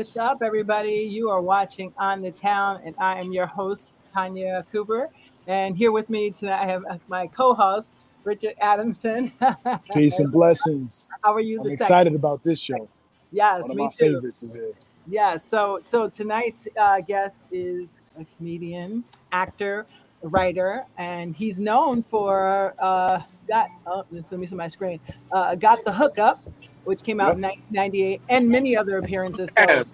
What's up, everybody? You are watching On the Town, and I am your host, Tanya Cooper. And here with me tonight, I have uh, my co host, Richard Adamson. Peace and blessings. How are you? I'm excited about this show. Yes, One of me my too. favorites is here. Yeah, so so tonight's uh, guest is a comedian, actor, writer, and he's known for uh, got oh, let me see my screen. Uh, got the hookup, which came out in 1998, and many other appearances. So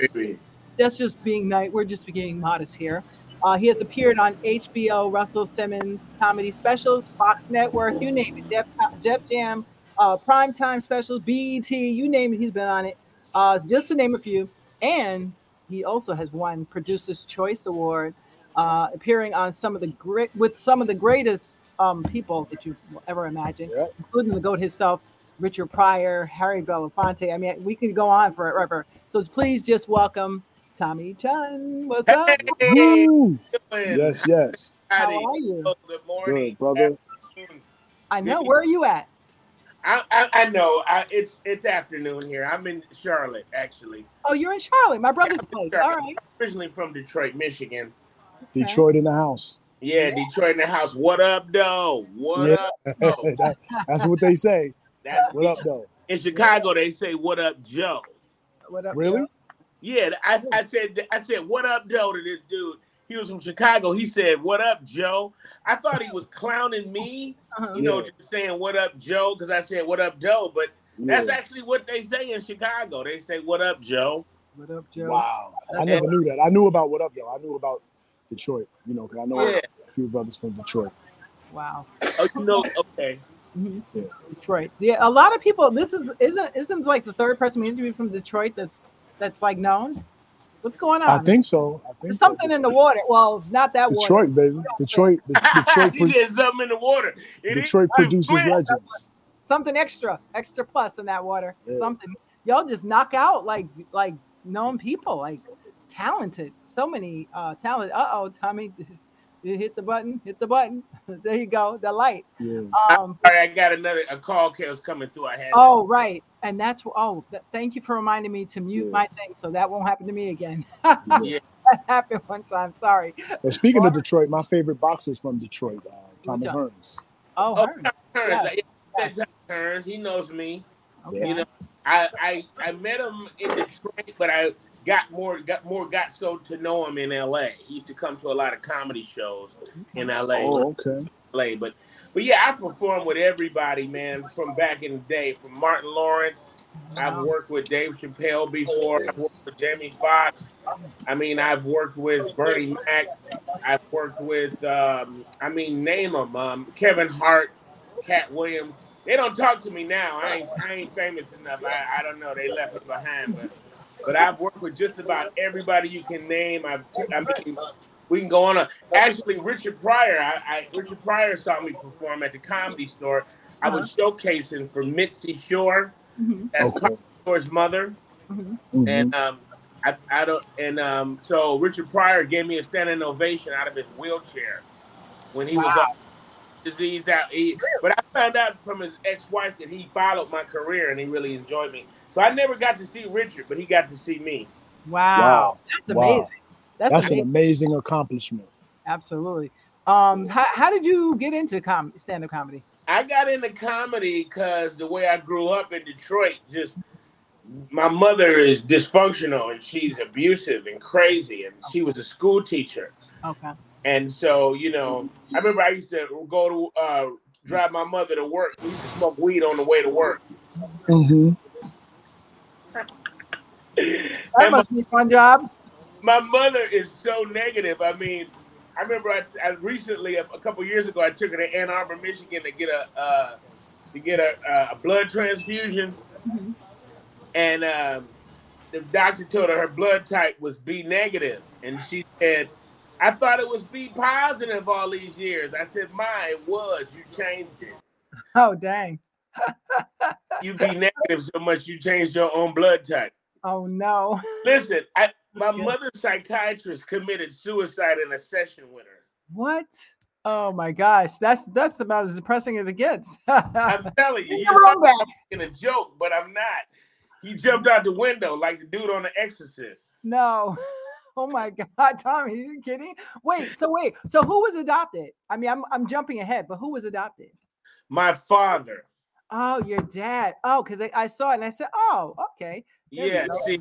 that's just being nice. We're just being modest here. Uh, he has appeared on HBO, Russell Simmons comedy specials, Fox Network, you name it, Def, Def Jam, uh, primetime specials, BET, you name it, he's been on it. Uh, just to name a few. And he also has won Producer's Choice Award, uh, appearing on some of the great with some of the greatest um, people that you've ever imagined, Yeah. including the goat himself, Richard Pryor, Harry Belafonte. I mean, we could go on forever. So please just welcome Tommy Chunn. What's up? Hey, Woo! doing? Yes, yes. How are you? Good morning. Good, brother. I know. Where are you at? I, I, I know. I, it's it's afternoon here. I'm in Charlotte, actually. Oh, you're in Charlotte, my brother's Yeah, place. Charlotte. All right. Originally from Detroit, Michigan. Detroit in the house. Yeah, Detroit in the house. What up, though? What Yeah. up, though? That- that's what they say. That's What up, though? in Chicago. They say, "What up, Joe?" What up? Really? Joe? Yeah, I, I said I said, "What up, Joe?" to this dude. He was from Chicago. He said, "What up, Joe?" I thought he was clowning me, Uh-huh. you know, Yeah. just saying "What up, Joe?" because I said "What up, Joe," but That's Yeah. actually what they say in Chicago. They say, "What up, Joe?" What up, Joe? Wow. I never knew that. I knew about what up, though. I knew about Detroit, you know, because I know Yeah. a few brothers from Detroit. Wow. Oh, you know, okay. Mhm. Yeah. Detroit. Yeah, a lot of people. This is isn't isn't like the third person we interviewed from Detroit that's that's like known. What's going on? I think so. I think There's so. something in the water. Well, it's not that water. Detroit, baby. Detroit. Detroit, he pro- something in the water. It is Detroit like produces Flint. legends. Something extra, extra plus in that water. Yeah. Something. Y'all just knock out like like known people, like talented. So many uh talent. Uh oh, Tommy, you hit the button. Hit the button. there you go. The light. Yeah. Um. All right, I got another a call. was coming through. I had. Oh right, and that's oh. th- thank you for reminding me to mute Yeah. my thing, so that won't happen to me again. Yeah. that happened one time. Sorry. And speaking of Detroit, my favorite boxer's from Detroit, uh, Thomas one? Hearns. Oh, Oh, Hearn. Tom Hearns. Yes. Yeah, Tom Hearns. He knows me. Okay. You know, I, I I met him in Detroit, but I got more got more got so to know him in L.A. He used to come to a lot of comedy shows in L.A. Oh, okay. play. But but yeah, I performed with everybody, man, from back in the day, from Martin Lawrence. I've worked with Dave Chappelle before. I've worked with Jamie Foxx. I mean, I've worked with Bernie Mac. I've worked with, um, I mean, name them. Um, Kevin Hart, Katt Williams. They don't talk to me now. I ain't, I ain't famous enough. I, I don't know. They left me behind, but but I've worked with just about everybody you can name. I've, I mean, we can go on. A, actually, Richard Pryor. I, I Richard Pryor saw me perform at the Comedy Store. I was showcasing for Mitzi Shore. Mhm, That's Okay. Comedy Store's mother, mhm. Mhm. and um, I, I don't. And um, so Richard Pryor gave me a standing ovation out of his wheelchair when he was Wow. Diseased out. He, but I found out from his ex-wife that he followed my career and he really enjoyed me. So I never got to see Richard, but he got to see me. Wow. Wow. That's Wow. amazing. That's, That's an amazing. amazing accomplishment. Absolutely. Um, how, how did you get into com- stand-up comedy? I got into comedy because the way I grew up in Detroit, just my mother is dysfunctional and she's abusive and crazy, and she was a school teacher. Okay. And so, you know, I remember I used to go to uh, drive my mother to work. We used to smoke weed on the way to work. Mm-hmm. That And my, must be a fun job. my mother is so negative. I mean, I remember I, I recently, a, a couple years ago, I took her to Ann Arbor, Michigan to get a uh, to get a, a blood transfusion, Mhm. and um, the doctor told her her blood type was B negative, and she said, "I thought it was B positive all these years." I said, "My, it was. You changed it. Oh, dang. you be negative so much you changed your own blood type." Oh, no. Listen, I my Yeah. mother's psychiatrist committed suicide in a session with her. What? Oh my gosh, that's that's about as depressing as it gets. I'm telling you, you're in a joke, but I'm not. he jumped out the window like the dude on The Exorcist. No. Oh my God, Tommy, are you kidding? Wait, so wait, so who was adopted? I mean, I'm I'm jumping ahead, but who was adopted? My father. Oh, your dad. Oh, because I, I saw it and I said, oh, okay. There Yeah, see.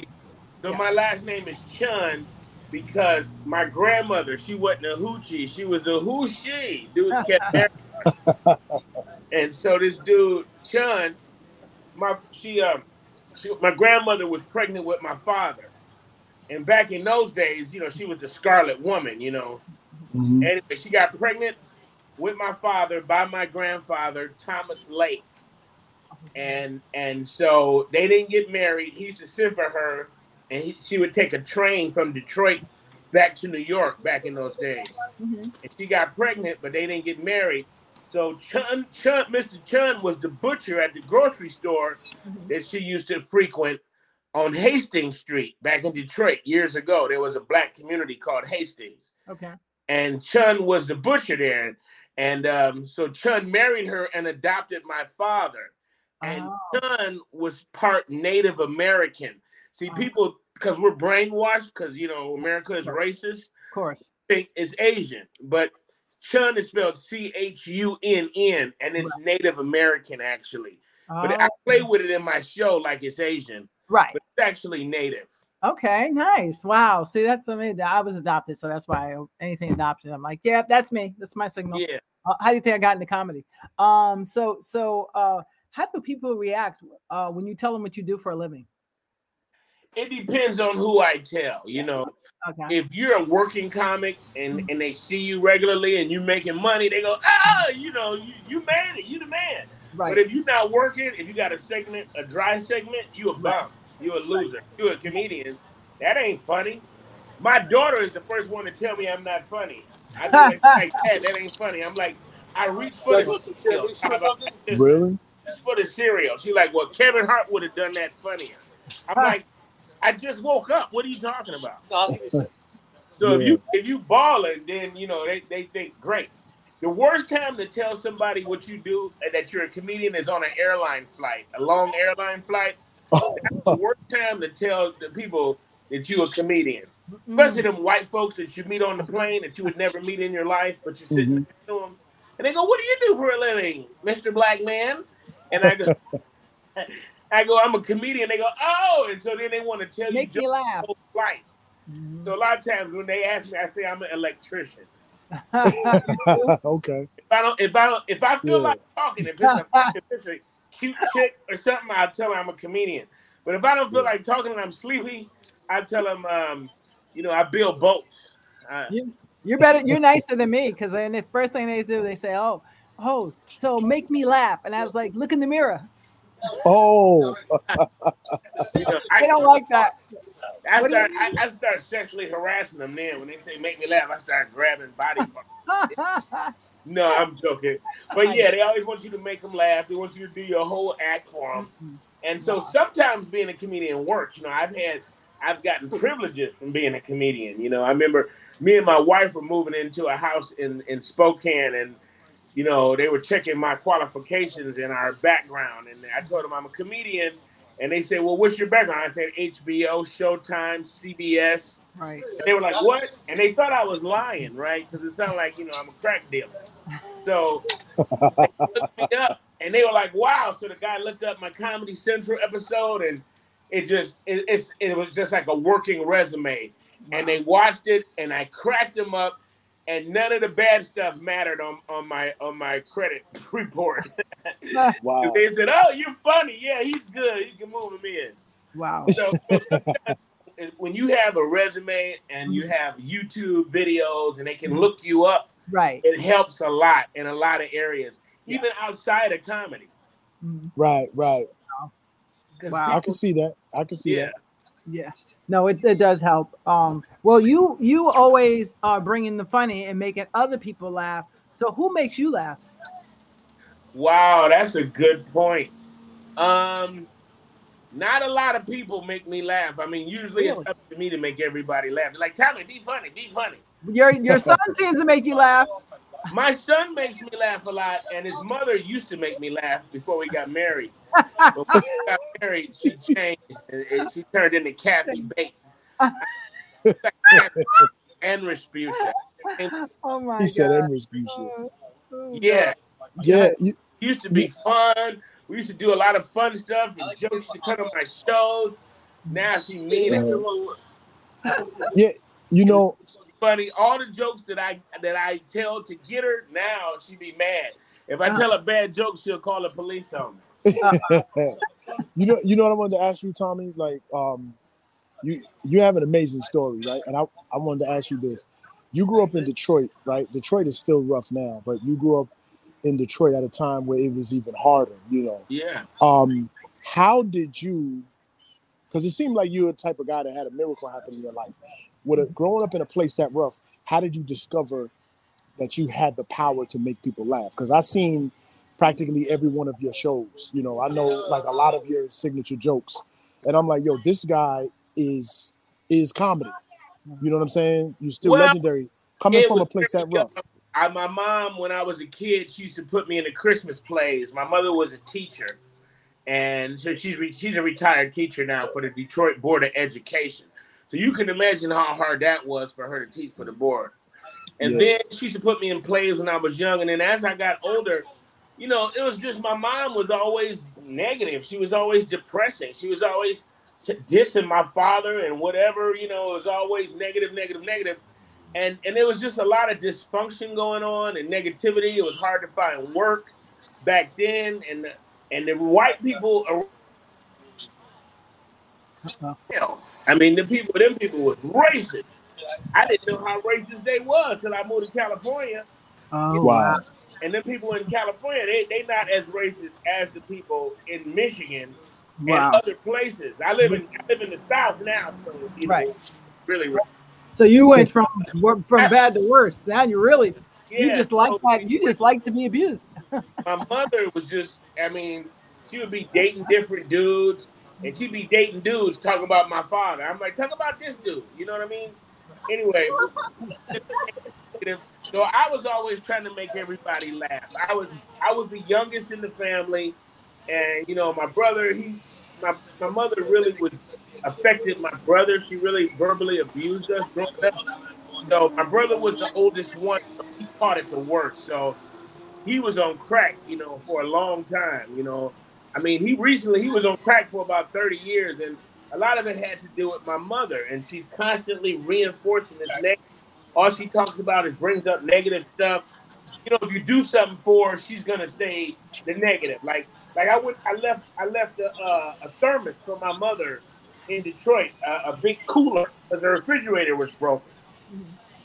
So my last name is Chunn because my grandmother, she wasn't a hoochie, she was a hoochie. Dudes kept. And so this dude, Chunn, my she um she, my grandmother was pregnant with my father. And back in those days, you know, she was the scarlet woman, you know. Mhm. Anyway, she got pregnant with my father by my grandfather, Thomas Lake. And and so they didn't get married. He used to send for her, and he, she would take a train from Detroit back to New York back in those days. Mhm. And she got pregnant, but they didn't get married. So Chunn, Chunn, Mr. Chunn was the butcher at the grocery store Mhm. that she used to frequent on Hastings Street back in Detroit years ago. There was a black community called Hastings Okay. and Chunn was the butcher there. And um, so Chunn married her and adopted my father. And Oh. Chunn was part Native American. See, Oh. people, because we're brainwashed, because you know America is racist, Of course. think it's Asian, but Chunn is spelled C H U N N, and it's Native American actually. Oh. But I Oh, play with it in my show like it's Asian, right. but it's actually Native. Okay, nice. Wow. See, that's amazing. I was adopted, so that's why anything adopted, I'm like, yeah, that's me. That's my signal. Yeah. Uh, how do you think I got into comedy? Um, so so uh how do people react uh when you tell them what you do for a living? It depends on who I tell, you know. Okay. if you're a working comic and and they see you regularly and you're making money, they go, ah, you know, you, you made it, you the man. But if you're not working, if you got a segment, a dry segment, you a bum, you a loser, you a comedian. That ain't funny. My daughter is the first one to tell me I'm not funny. I be like, like that, that ain't funny. I'm like, I reach for Like the want some cereal. chili or something? Just- Really? just for the cereal. She like, well, Kevin Hart would have done that funnier. I'm like, I just woke up. What are you talking about? No, I- So if you if you balling, then you know they, they think great. The worst time to tell somebody what you do and that you're a comedian is on an airline flight, a long airline flight. That's the worst time to tell the people that you're a comedian, especially them white folks that you meet on the plane that you would never meet in your life, but you're sitting Mhm. next to them, and they go, "What do you do for a living, Mister Black Man?" And I go, "I go, I'm a comedian." They go, "Oh," and so then they want to tell you Make me jokes laugh. whole flight. Mhm. So a lot of times when they ask me, I say I'm an electrician. okay. If I don't, if I don't, if I feel Yeah. like talking, if it's, a, if it's a cute chick or something, I'll tell her I'm a comedian. But if I don't feel like talking and I'm sleepy, I tell them, um, you know, I build boats. Uh, You- You're better. You're nicer than me because then the first thing they do, they say, "Oh, oh, so make me laugh," and I was like, "Look in the mirror." Oh, you know, I I, don't like that. I what do start, I, I start sexually harassing them. Then when they say make me laugh, I start grabbing body parts. No, I'm joking. But yeah, they always want you to make them laugh. They want you to do your whole act for them. And so sometimes being a comedian works. You know, I've had, I've gotten privileges from being a comedian. You know, I remember me and my wife were moving into a house in in Spokane, and you know they were checking my qualifications and our background, and I told them I'm a comedian, and they said, "Well, what's your background?" I said HBO, Showtime, CBS. right. And they were like, "What?" And they thought I was lying, right? Because it sounded like you know I'm a crack dealer. So they looked me up, and they were like, "Wow!" So the guy looked up my Comedy Central episode, and it just it, it's it was just like a working resume. And they watched it, and I cracked them up, and none of the bad stuff mattered on on my on my credit report. wow. they said, "Oh, you're funny. Yeah, he's good. You can move him in." Wow. So, so when you have a resume and you have YouTube videos and they can look you up, Right. it helps a lot in a lot of areas, even outside of comedy. Mm-hmm. Right, Right, right. 'Cause Wow. I can see that. I can see yeah, that. Yeah. No, it, it does help. Um, well, you you always are bringing the funny and making other people laugh. So who makes you laugh? wow, that's a good point. Um, not a lot of people make me laugh. I mean, usually Really? it's up to me to make everybody laugh. They're like, Tommy, be funny, be funny. Your your son seems to make you laugh. My son makes me laugh a lot, and his mother used to make me laugh before we got married. But when we got married, she changed and, and she turned into Kathy Bates. and Respucia. Oh my He said god. and Respucia. Oh, oh, yeah, Yeah, you, used to be fun. We used to do a lot of fun stuff, and jokes used to come on my shows. Now she mean it. yeah, you know, funny. All the jokes that I that I tell to get her now, she be mad. If I tell a bad joke, she'll call the police on me. you know, you know what I wanted to ask you, Tommy. Like, um, you you have an amazing story, right? And I I wanted to ask you this. You grew up in Detroit, right? Detroit is still rough now, but you grew up in Detroit at a time where it was even harder. You know, Yeah. um, how did you? Because it seemed like you were the type of guy that had a miracle happen in your life. With a, growing up in a place that rough, how did you discover that you had the power to make people laugh? Because I've seen practically every one of your shows. You know, I know like a lot of your signature jokes, and I'm like, yo, this guy is is comedy. You know what I'm saying? You're still Well, legendary, coming from a place that rough. I, my mom, when I was a kid, she used to put me in the Christmas plays. My mother was a teacher, and so she's re- she's a retired teacher now for the Detroit Board of Education. So you can imagine how hard that was for her to teach for the board. And Yeah. then she used to put me in plays when I was young, and then as I got older, you know, it was just my mom was always negative. She was always depressing. She was always t- dissing my father and whatever. You know, it was always negative, negative, negative, and and there was just a lot of dysfunction going on and negativity. It was hard to find work back then, and and the white people. Are, hell, I mean, the people, them people was racist. I didn't know how racist they was till I moved to California. Oh, Wow. And the people in California, they they not as racist as the people in Michigan Wow. and other places. I live in I live in the South now, so you know, Right. really racist. So you went from from bad to worse. Now you really you Yeah, just like that. You just like to be abused. my mother was just, I mean, she would be dating different dudes, and she'd be dating dudes talking about my father. I'm like, talk about this dude. You know what I mean? Anyway, so I was always trying to make everybody laugh. I was, I was the youngest in the family, and you know, my brother, he, my, my mother really was affected my brother. She really verbally abused us growing up. So my brother was the oldest one. He caught it the worst. So he was on crack, you know, for a long time. You know, I mean, he recently he was on crack for about thirty years, and a lot of it had to do with my mother, and she's constantly reinforcing this. All she talks about is brings up negative stuff. You know, if you do something for her, she's gonna say the negative. Like, like I went, I left, I left a, a thermos for my mother in Detroit, a big cooler, because her refrigerator was broken.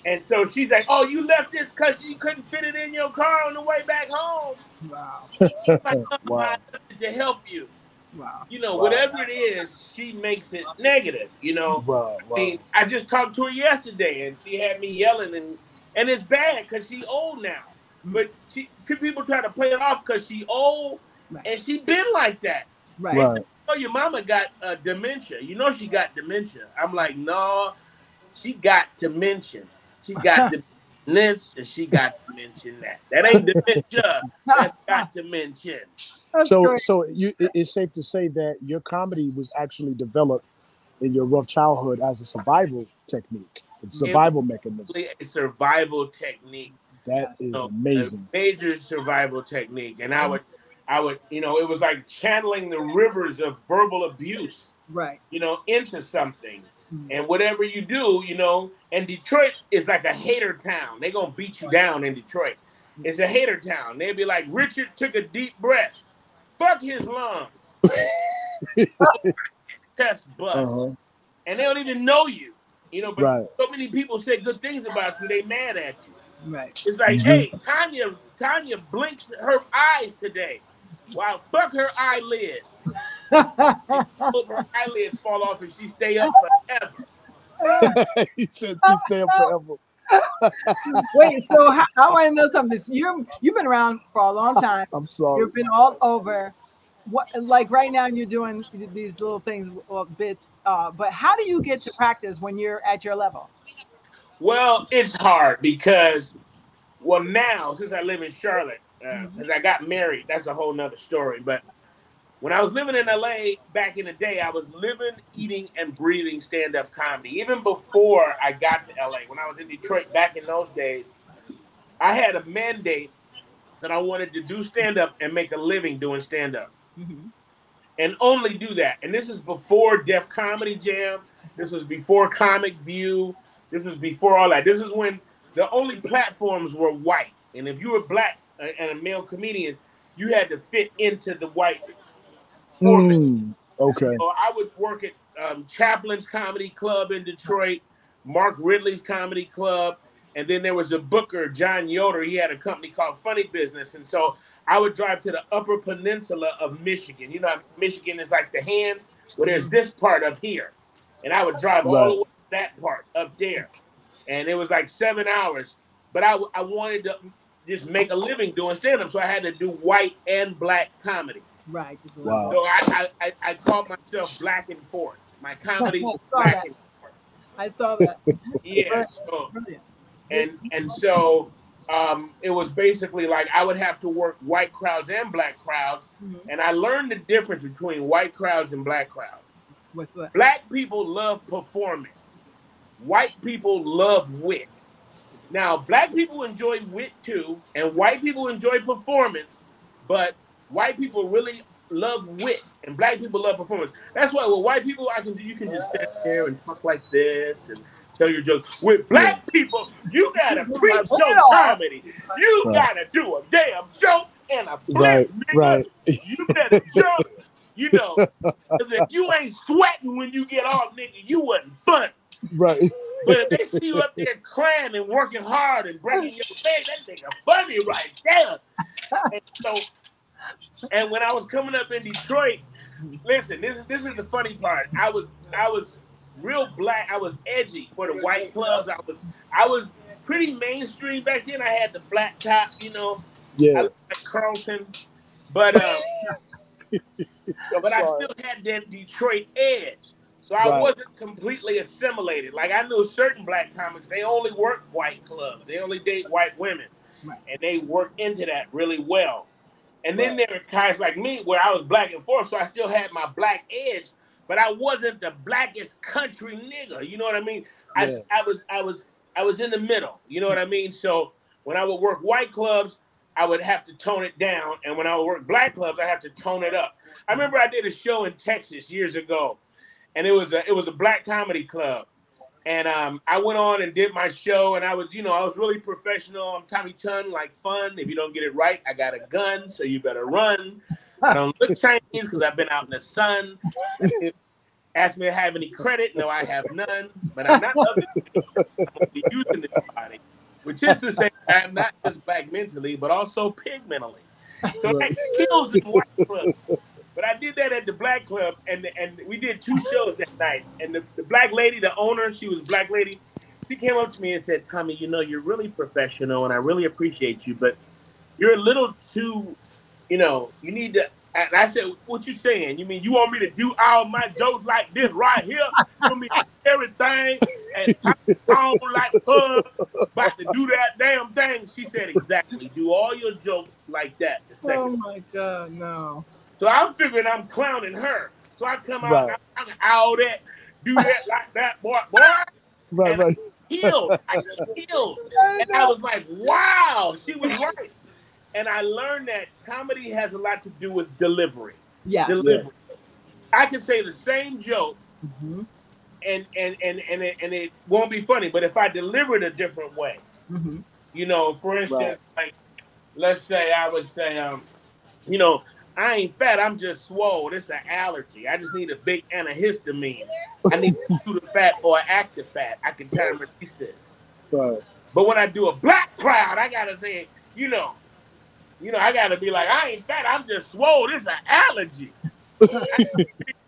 And so she's like, "Oh, you left this because you couldn't fit it in your car on the way back home." Wow. I'm like, "Mom, Wow. To help you. Wow. You know, Wow. whatever it is, she makes it negative. You know, Wow, I wow. mean, I just talked to her yesterday, and she had me yelling, and and it's bad because she old now. But she, she people try to play it off because she old, Right. and she been like that. Right. Right. Oh, your mama got uh, dementia. You know she got dementia. I'm like, no, she got dementia. She got the this and she got to mention that. That ain't dementia. That's got dementia. That's so great. so you it's safe to say that your comedy was actually developed in your rough childhood as a survival technique, a survival mechanism. A survival technique. That is So, amazing. A major survival technique. And I would I would, you know, it was like channeling the rivers of verbal abuse, right. you know, into something. Mhm. And whatever you do, you know, and Detroit is like a hater town. They're gonna beat you down in Detroit. It's a hater town. They'd be like, Richard took a deep breath. Fuck his lungs. Chest bust. Uh-huh. And they don't even know you. You know, but Right. so many people say good things about you, they mad at you. Right. It's like, Mhm. hey, Tanya, Tanya blinks her eyes today. Wow, fuck her eyelids. Hope her eyelids fall off and she stay up forever. he said she stay up forever. Wait. So how, I want to know something. So you you've been around for a long time. I'm sorry. You've been all over. What like right now you're doing these little things or bits. Uh, but how do you get to practice when you're at your level? Well, it's hard because well, now since I live in Charlotte, because uh, I got married, that's a whole nother story. But when I was living in LA back in the day, I was living, eating, and breathing stand up comedy. Even before I got to LA, when I was in Detroit back in those days, I had a mandate that I wanted to do stand up and make a living doing stand up. Mm-hmm. And only do that. And this is before Def Comedy Jam. This was before Comic View. This was before all that. This is when the only platforms were white. And if you were black uh, and a male comedian, you had to fit into the white Mm, okay. So I would work at um, Chaplin's Comedy Club in Detroit, Mark Ridley's Comedy Club, and then there was a booker, John Yoder. He had a company called Funny Business, and so I would drive to the Upper Peninsula of Michigan. You know, Michigan is like the hand. Well, there's this part up here, and I would drive right. all the way to that part up there, and it was like seven hours. But I, I wanted to just make a living doing stand up, so I had to do white and black comedy. Right. Wow. So I, I, I, call myself Black and Forth. My comedy is Black that. and Forth. I saw that. yeah. So, and and so um, it was basically like I would have to work white crowds and black crowds, mm-hmm. and I learned the difference between white crowds and black crowds. What's that? Black people love performance. White people love wit. Now, black people enjoy wit too, and white people enjoy performance, but white people really love wit and black people love performance. That's why with white people, I can you can just stand there and talk like this and tell your jokes. With black people, you gotta preach your comedy. You right. gotta do a damn joke and a flip. Right, right. You better jump. You know, because if you ain't sweating when you get off, nigga, you wasn't fun. Right. But if they see you up there crying and working hard and breaking your leg, that nigga funny right there. And so and when I was coming up in Detroit, listen, this is this is the funny part. I was I was real black. I was edgy for the white clubs. I was I was pretty mainstream back then. I had the flat top, you know. Yeah. I like Carlton, but uh, but I still had that Detroit edge. So I right. wasn't completely assimilated. Like I knew certain black comics, they only work white clubs. They only date white women. Right. And they work into that really well. And then there were guys like me where I was black and forth, so I still had my black edge, but I wasn't the blackest country nigga. You know what I mean? Yeah. I, I was I was I was in the middle. You know what I mean? So when I would work white clubs, I would have to tone it down, and when I would work black clubs, I have to tone it up. I remember I did a show in Texas years ago, and it was a it was a black comedy club, and um, I went on and did my show, and I was, you know, I was really professional. I'm Tommy Chunn, like fun. If you don't get it right, I got a gun, so you better run. I don't look Chinese because I've been out in the sun. Ask me to have any credit. No, I have none. But I'm not using this body, which is to say, I'm not just black mentally, but also pig mentally. So that kills in white but I did that at the Black Club, and and we did two shows that night. And the, the black lady, the owner, she was a black lady. She came up to me and said, "Tommy, you know, you're really professional, and I really appreciate you, but you're a little too, you know, you need to." And I said, "What you saying? You mean you want me to do all my jokes like this right here? You me everything and on like her about to do that damn thing?" She said, "Exactly. Do all your jokes like that." the Oh my god, no. So I'm figuring I'm clowning her. So I come out, right. I, can all that, do that like that, boy, boy. Right, and right. I healed. I just healed. And I was like, wow, she was right. And I learned that comedy has a lot to do with delivery. Yeah. Delivery. I can say the same joke mm-hmm. and, and, and, and, it, and it won't be funny, but if I deliver it a different way, mm-hmm. you know, for instance, right. like, let's say I would say, um, you know, I ain't fat. I'm just swole. It's an allergy. I just need a big antihistamine. I need to do the fat or active fat. I can time release this. Right. But when I do a black crowd, I gotta say, you know, you know, I gotta be like, I ain't fat. I'm just swole. It's an allergy.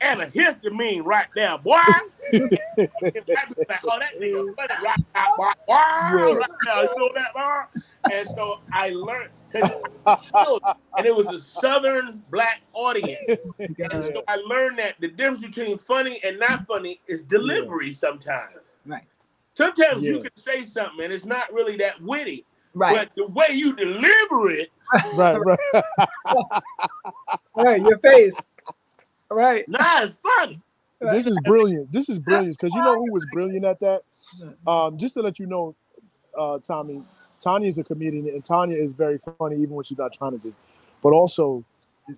antihistamine right there, boy. like, oh, that nigga funny right now, boy. Yes. Right now, you know that, boy? And so I learned and it was a southern black audience. And so I learned that the difference between funny and not funny is delivery yeah. sometimes. Right. Sometimes yeah. you can say something and it's not really that witty, Right. But the way you deliver it, right, right. right. Your face. Right. nah, it's funny. this is brilliant. This is brilliant because you know who was brilliant at that. Um, just to let you know, uh, Tommy, Tanya is a comedian, and Tanya is very funny even when she's not trying to be. But also,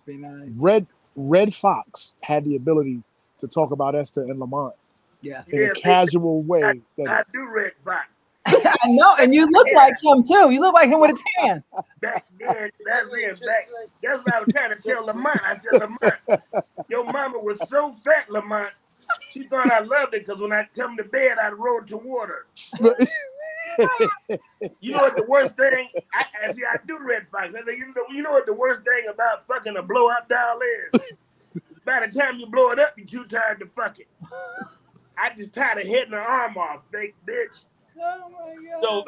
be nice. Red Redd Foxx had the ability to talk about Esther and Lamont Yes. in Yeah, a but- casual way. I That, do Redd Foxx. I know, and you look like him too. You look like him with a tan. Back then, that's it. Back, that's what I was trying to tell Lamont. I said, Lamont, your mama was so fat, Lamont. She thought I loved it because when I come to bed, I'd roll toward her. You know what the worst thing? I, I see. I do Redd Foxx. I say, you know, you know what the worst thing about fucking a blow up doll is? By the time you blow it up, you're too tired to fuck it. I just tired of hitting her arm off, fake bitch. Oh my god. So,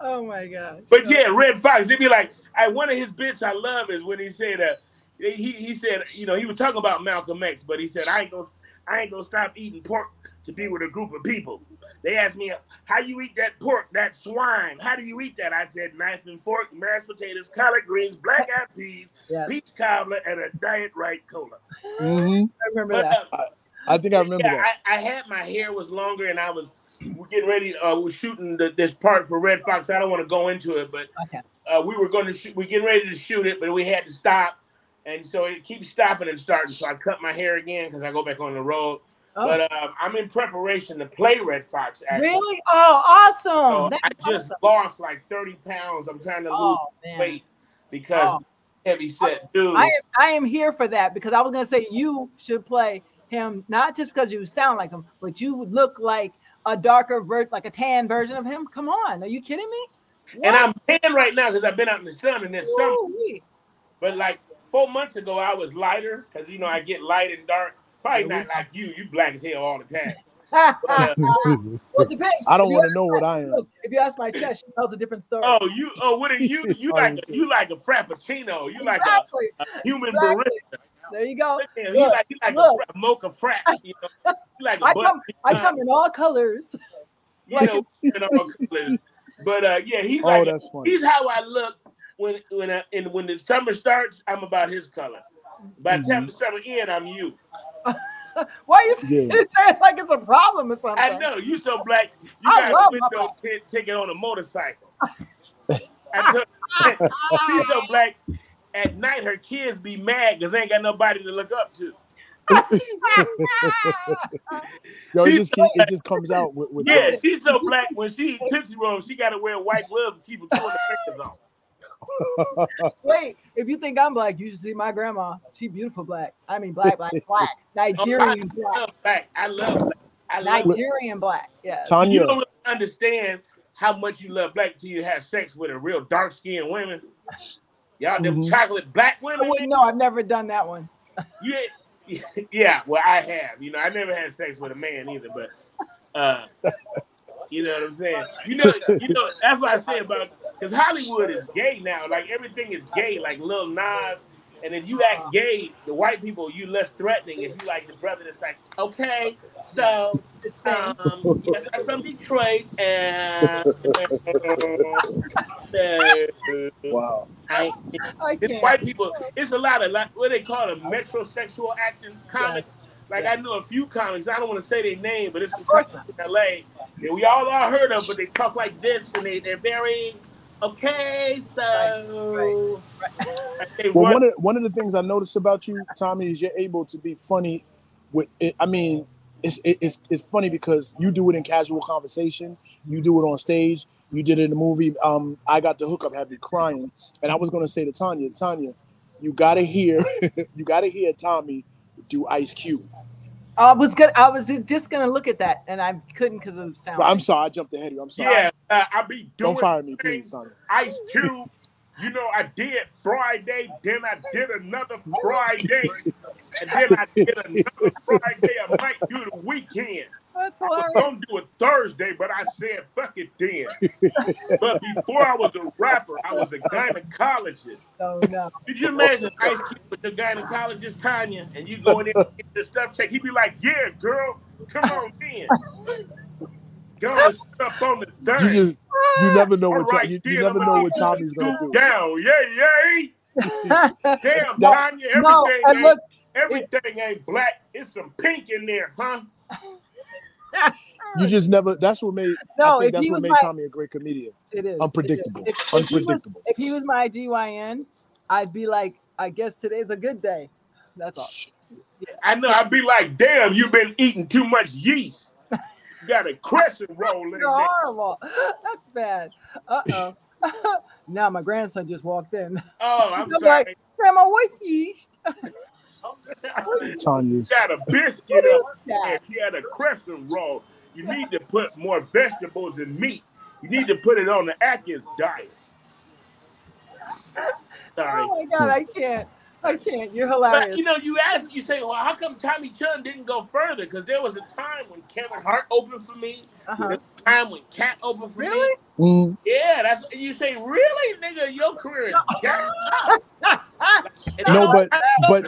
Oh my gosh. but yeah, Redd Foxx. It'd be like, I one of his bits I love is when he said, uh, he he said, you know, he was talking about Malcolm X, but he said, I ain't gonna, I ain't gonna stop eating pork to be with a group of people. They asked me, how you eat that pork, that swine? How do you eat that? I said, knife and fork, mashed potatoes, collard greens, black eyed peas, Yes. peach cobbler, and a diet Rite cola. Mhm. I remember But that. uh, I think I remember yeah, that. I, I had my hair was longer, and I was we're getting ready. Uh, we're shooting the, this part for Redd Foxx. I don't want to go into it, but Okay. uh, we were going to shoot. We're getting ready to shoot it, but we had to stop, and so it keeps stopping and starting. So I cut my hair again because I go back on the road. Oh, But um, I'm in preparation to play Redd Foxx. Actually. really? Oh, awesome. So I just awesome. lost like 30 pounds. I'm trying to lose Oh, weight because Oh. heavy set dude. I am I am here for that because I was gonna say you should play him not just because you sound like him, but you would look like a darker ver- like a tan version of him. Come on, are you kidding me? and I'm tan right now because I've been out in the sun and this summer. Ooh-wee. But like four months ago, I was lighter because you know I get light and dark. Probably not like you. You black as hell all the time. But, uh, well, depends. I don't want to know my- what I am. Look, if you ask my chest, she tells a different story. oh, you. Oh, what are you? You like a, you like a frappuccino. You like a, a human Exactly. barista. There you go. Look at him. You like you like look. a fra- mocha frapp. You know, you like a I come I come in all colors. you know, you know, colors. But uh, yeah, he's Oh, like that's funny. he's how I look when when I, and when the summer starts. I'm about his color. By the time mm-hmm. the summer end, I'm you. Why you saying Yeah. it like it's a problem or something? I know you so black. You I got love a my window t- ticket on a motorcycle. I told- She's so black. At night, her kids be mad because they ain't got nobody to look up to. Yo, it She's just keep, it just comes out with, with Yeah, she's so black. When she eat Tootsie Rolls, she got to wear a white gloves to keep her two fingers on. Wait, if you think I'm black, you should see my grandma. She beautiful black. I mean black, black, black. Oh, I Nigerian black. black. I love black. I love black. Nigerian black. Yeah. Tanya. You don't really understand how much you love black till you have sex with a real dark skinned woman. Y'all them Mhm. chocolate black women. wouldn't. I've never done that one. You ain't- yeah, well, I have. You know, I never had sex with a man either, but uh, you know what I'm saying. You know, you know that's what I say about because Hollywood is gay now. Like everything is gay. Like Lil Nas, and if you act gay, the white people you less threatening. If you like the brother that's like, okay, so It's um, yes, I'm from Detroit, and wow. I, I white people. It's a lot of like what they call them metrosexual acting comics. Like I know a few comics. I don't want to say their name, but it's some comics in LA that we all are heard of, but they talk like this and they they're very okay. So like, they Well, run- one of one of the things I noticed about you, Tommy, is you're able to be funny. With it, I mean, it's it's it's funny because you do it in casual conversation. You do it on stage. You did it in the movie. Um, I got the hookup, had me crying, and I was gonna say to Tanya, Tanya, you gotta hear, you gotta hear Tommy do Ice Cube. I was gonna. I was just gonna look at that, and I couldn't because of sound. But I'm sorry, I jumped ahead of you. I'm sorry. yeah, uh, I be doing Don't fire me, please, Tanya. Ice Cube. You know, I did Friday, then I did another Friday, and then I did another Friday. I might do the weekend. That's I was gonna do it Thursday, but I said fuck it then. but before I was a rapper, I was a gynecologist. Oh no. Could you imagine Ice Cube with the gynecologist Tanya, and you going in there and get the stuff checked? He'd be like, "Yeah, girl, come on in." Go and stuff on the thing. You just you never know what right, Tom- you, you never know what Tommy's gonna scoop do. Down, yay, yay. Eh? Damn, no, Tanya, everything, no, ain't, look, everything ain't black. It's some pink in there, huh? You just never. That's what made. No, I think that's what made my- Tommy a great comedian. it is Unpredictable. If, if, if he was, Unpredictable. if he was my GYN, I'd be like, I guess today's a good day. That's all. I know. I'd be like, damn, you've been eating too much yeast. You got a crescent roll in You're there. horrible. That's bad. Uh oh. now my grandson just walked in. Oh, I'm I'm sorry. like, Grandma, what yeast? Tanya. You got a biscuit What is up and she had a crescent roll. You need to put more vegetables and meat. You need to put it on the Atkins diet. Sorry. Oh my god, I can't. I can't. You're But hilarious. you know, you ask, you say, well, how come Tommy Chunn didn't go further? Because there was a time when Kevin Hart opened for me. Uh-huh. There's a time when Katt opened for Really? me. Mm, Yeah, that's you say, really, nigga, your career is jacked up. And no, don't- but but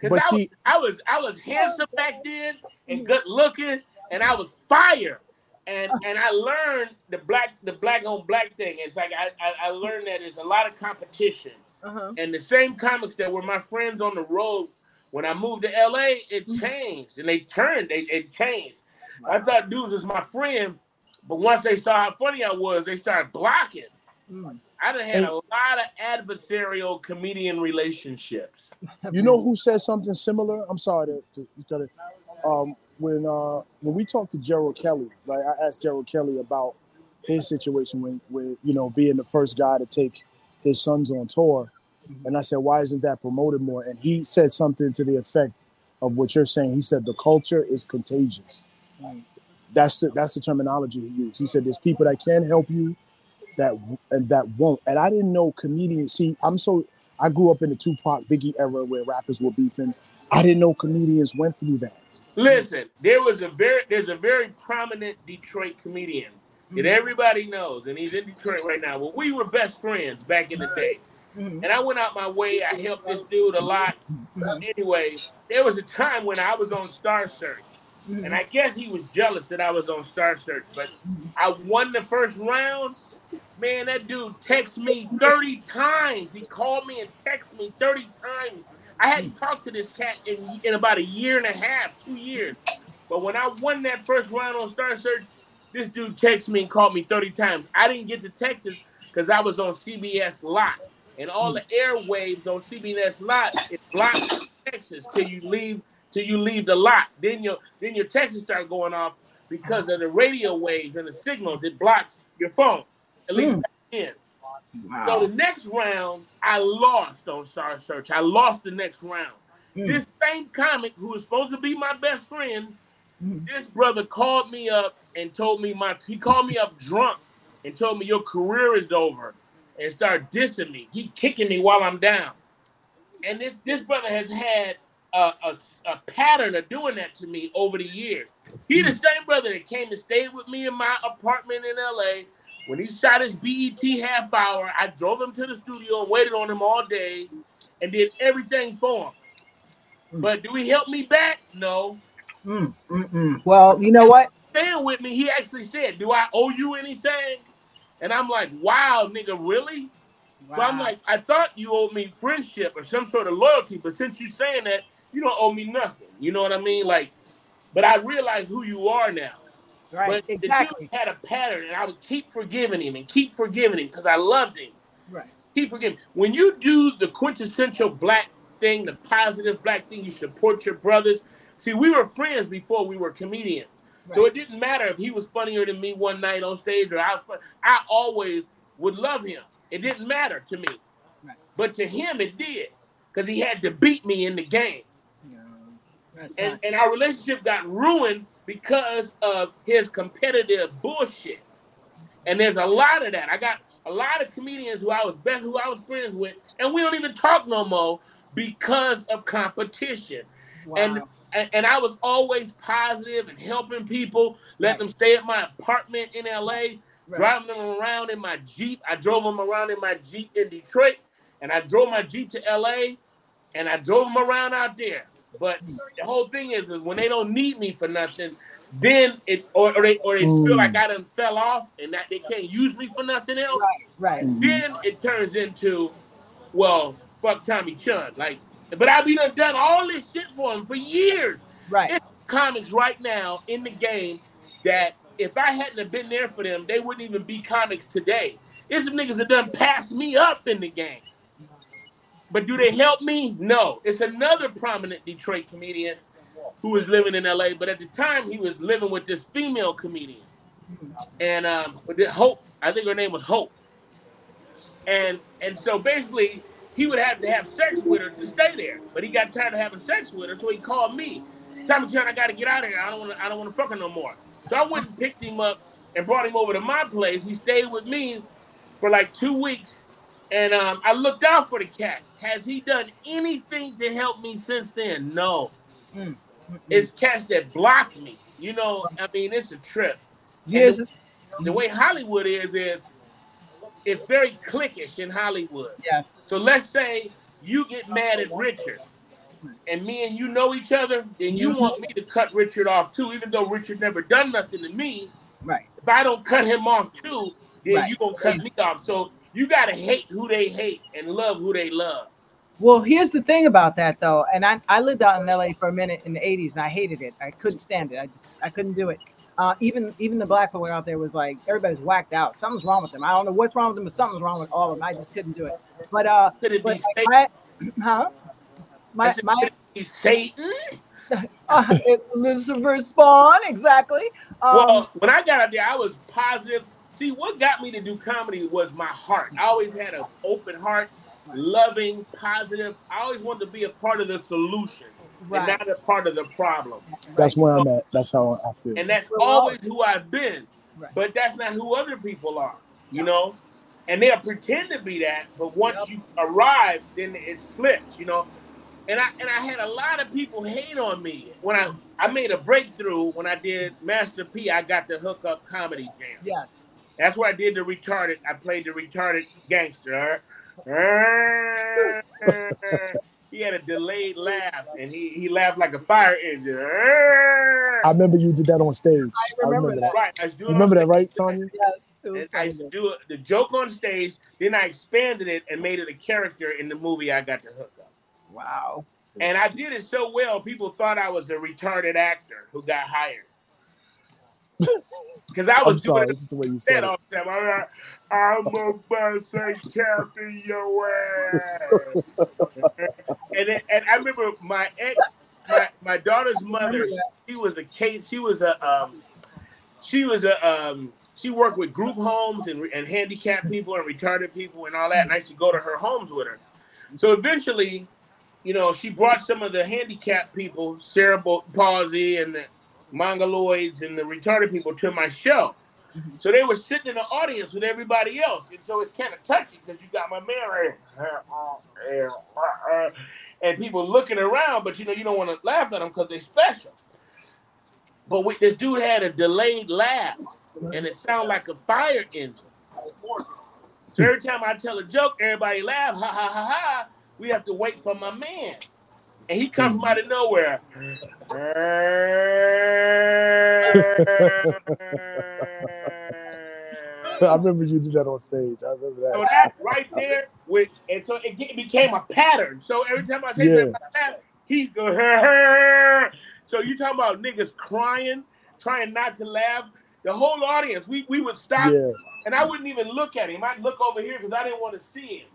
'cause but I, see, was, I was I was handsome back then and good looking, and I was fire. And and I learned the black the black on black thing. It's like I, I, I learned that there's a lot of competition. Uh-huh. And the same comics that were my friends on the road when I moved to LA, it changed and they turned, they it changed. I thought dudes was my friend, but once they saw how funny I was, they started blocking. Mm. I done had Hey. a lot of adversarial comedian relationships. you know who said something similar? I'm sorry to, to cut it. Um, when uh, when we talked to Gerald Kelly, right? I asked Gerald Kelly about his situation when, with you know being the first guy to take his sons on tour, mm-hmm. and I said, why isn't that promoted more? And he said something to the effect of what you're saying. He said the culture is contagious. Right. That's the that's the terminology he used. He said there's people that can help you, that and that won't. And I didn't know comedians. See, I'm so I grew up in the Tupac Biggie era where rappers were beefing. I didn't know comedians went through that. Listen, there was a very there's a very prominent Detroit comedian that mm-hmm. everybody knows, and he's in Detroit right now. Well, we were best friends back in the day. Mhm. And I went out my way. I helped this dude a lot. Mm-hmm. Anyway, there was a time when I was on Star Search, and I mm-hmm. guess he was jealous that I was on Star Search. But I won the first round. Man, that dude texted me 30 times. He called me and texted me 30 times. I hadn't talked to this cat in, in about a year and a half, two years. But when I won that first round on Star Search, this dude texted me and called me 30 times. I didn't get to Texas because I was on CBS Lot. And all the airwaves on CBS Lot, it blocks Texas till you leave till you leave the lot. Then your then your Texas start going off because of the radio waves and the signals. It blocks your phone. At least Mm. back then. So the next round, I lost on Star Search. I lost the next round. Mm. This same comic who was supposed to be my best friend, Mm. this brother called me up and told me my he called me up drunk and told me your career is over and started dissing me. He kicking me while I'm down. And this this brother has had a, a, a pattern of doing that to me over the years. He the same brother that came and stayed with me in my apartment in LA. When he shot his BET half hour, I drove him to the studio and waited on him all day and did everything for him. But do he help me back? No. Mm, mm, mm. Well, you know what? Stand with me, he actually said, Do I owe you anything? And I'm like, Wow, nigga, really? So I'm like, I thought you owed me friendship or some sort of loyalty, but since you're saying that, you don't owe me nothing. You know what I mean? Like, but I realize who you are now. right, but exactly. the dude had a pattern, and I would keep forgiving him and keep forgiving him because I loved him. Right. Keep forgiving. When you do the quintessential black thing, the positive black thing, you support your brothers. See, we were friends before we were comedians. So it didn't matter if he was funnier than me one night on stage or I was fun- I always would love him. It didn't matter to me. Right. But to him it did. Because he had to beat me in the game. No, And, not- and our relationship got ruined because of his competitive bullshit. And there's a lot of that. I got a lot of comedians who I was best who I was friends with, and we don't even talk no more because of competition. Wow. and, and I was always positive and helping people, letting them stay at my apartment in LA, Right. driving them around in my Jeep. I drove them around in my Jeep in Detroit, and I drove my Jeep to LA, and I drove them around out there. But the whole thing is, is when they don't need me for nothing, then it or, or they or they feel Mm. like I done fell off and that they can't use me for nothing else. Right. Then it turns into, well, fuck Tommy Chunn. Like, but I've been done done all this shit for him for years. Right. Comics right now in the game that if I hadn't have been there for them, they wouldn't even be comics today. There's some niggas that done passed me up in the game. But do they help me? No. It's another prominent Detroit comedian who was living in LA, but at the time he was living with this female comedian. And um Hope, I think her name was Hope. And and so basically he would have to have sex with her to stay there. But he got tired of having sex with her, so he called me. Tommy Chunn, I gotta get out of here. I don't wanna I don't wanna fuck her no more. So I went and picked him up and brought him over to my place. He stayed with me for like two weeks. And um, I looked out for the cat. Has he done anything to help me since then? No. Mm. It's cats that block me. You know, I mean, it's a trip. Here's The way Hollywood is, is it's very cliquish in Hollywood. yes. So let's say you get mad at Richard, and me and you know each other, then you mm-hmm. want me to cut Richard off too, even though Richard never done nothing to me. Right. If I don't cut him off too, then Right. you gonna cut me off. So you gotta hate who they hate and love who they love. Well, here's the thing about that though, and I, I lived out in LA for a minute in the 80s and I hated it. I couldn't stand it. I just I couldn't do it. Uh, even even the black folk out there was like everybody's whacked out. Something's wrong with them. I don't know what's wrong with them, but something's wrong with all of them. I just couldn't do it. But uh, Could it but be like Satan? my, huh? My said, my could it be Satan? uh, it, Lucifer spawn exactly. Um, well, when I got out there, I was positive. See, what got me to do comedy was my heart. I always had an open heart, loving, positive. I always wanted to be a part of the solution right. and not a part of the problem. That's where I'm at. That's how I feel. And that's always who I've been. Right. But that's not who other people are, you know? And they'll pretend to be that, but once Yep. you arrive, then it flips, you know? And I and I had a lot of people hate on me. When I, I made a breakthrough when I did Master P, I got the hook up comedy jam. Yes. That's where I did the retarded. I played the retarded gangster. he had a delayed laugh, and he, he laughed like a fire engine. I remember you did that on stage. I remember that. Right, I was doing You remember that, right, Tanya? Yes. It was I funny. used to do the joke on stage, then I expanded it and made it a character in the movie I got to hook up. Wow. And I did it so well, people thought I was a retarded actor who got hired. Because I was I'm sorry. doing just the way you said it. I'm, like, I'm a bust a cap in your ass. and, then, and I remember my ex, my, my daughter's mother, she was a case, she was a um, she was a um, she worked with group homes and, and handicapped people and retarded people and all that. And I used to go to her homes with her. So eventually, you know, she brought some of the handicapped people, cerebral palsy and the mongoloids and the retarded people to my show. Mm-hmm. So they were sitting in the audience with everybody else. And so it's kind of touchy because you got my man right. And people looking around, but you know, you don't want to laugh at them because they're special. But we, this dude had a delayed laugh and it sounded like a fire engine. So every time I tell a joke, everybody laugh, ha ha ha ha. We have to wait for my man. And he comes from out of nowhere. I remember you did that on stage. I remember that. So that. right there, with and so it, get- became a pattern. So every time I say Yeah. something like that, he go. So you talking about niggas crying, trying not to laugh. The whole audience, we, we would stop, Yeah. and I wouldn't even look at him. I'd look over here because I didn't want to see him.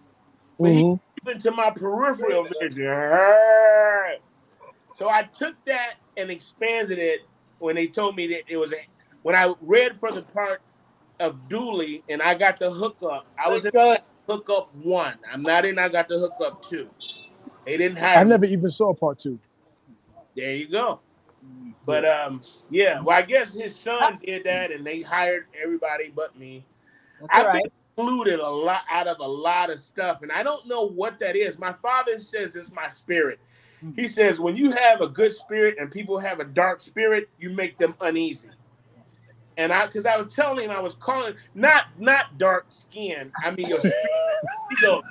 But he mm-hmm. Even my peripheral vision. So I took that and expanded it when they told me that it was a. When I read for the part of Dooley and I got the hookup, I was in hookup one. I'm not in. I got the hookup two. They didn't hire. I never even saw part two. There you go. But um, yeah. Well, I guess his son did that, and they hired everybody but me. That's I've all right. Been excluded a lot out of a lot of stuff, and I don't know what that is. My father says it's my spirit. Hmm. He says when you have a good spirit and people have a dark spirit, you make them uneasy. And I, because I was telling him, I was calling not not dark skin. I mean your spirit. He goes,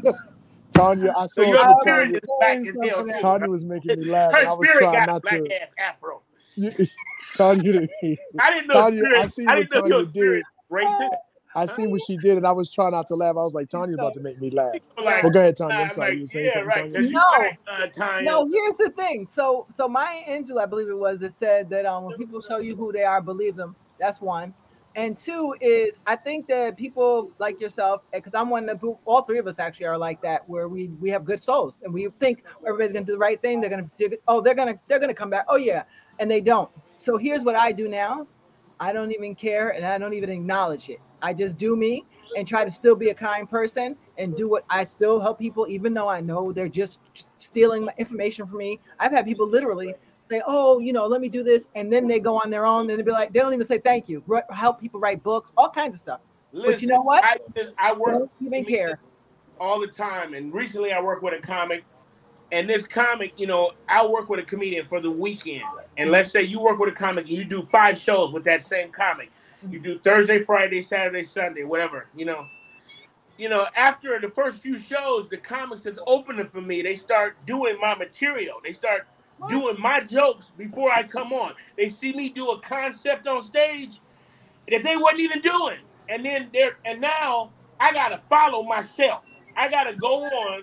Tanya, I so saw your it. was spirit Tanya, is black as hell. too. Tanya was making me laugh, Her I was spirit trying got a not black to. ass afro. You- Tanya, did- I didn't know Tanya, spirit. I see I what didn't know your Tanya spirit racist. I seen what she did, and I was trying not to laugh. I was like, Tanya about to make me laugh. Like, Well, go ahead, Tanya. I'm I'm sorry, like, you were saying yeah, something, right. Tanya. You No. right, uh, Tanya. No, here's the thing. So, so Maya Angelou, I believe it was, that said that um, when people show you who they are, believe them. That's one. And two is, I think that people like yourself, because I'm one of the, all three of us actually are like that, where we we have good souls, and we think everybody's gonna do the right thing. They're gonna, dig oh, they're gonna, they're gonna come back. Oh yeah, and they don't. So here's what I do now. I don't even care, and I don't even acknowledge it. I just do me and try to still be a kind person and do what I still help people, even though I know they're just stealing my information from me. I've had people literally say, "Oh, you know, let me do this," and then they go on their own and they be like, they don't even say thank you. Help people write books, all kinds of stuff. but you know what? I, just, I work Don't even care. all the time. And recently I worked with a comic. And this comic, you know, I work with a comedian for the weekend. And let's say you work with a comic and you do five shows with that same comic. You do Thursday, Friday, Saturday, Sunday, whatever, you know. You know, after the first few shows, the comics that's opening for me, they start doing my material. They start doing my jokes before I come on. They see me do a concept on stage that they wasn't even doing. And then there and now I gotta follow myself. I gotta go on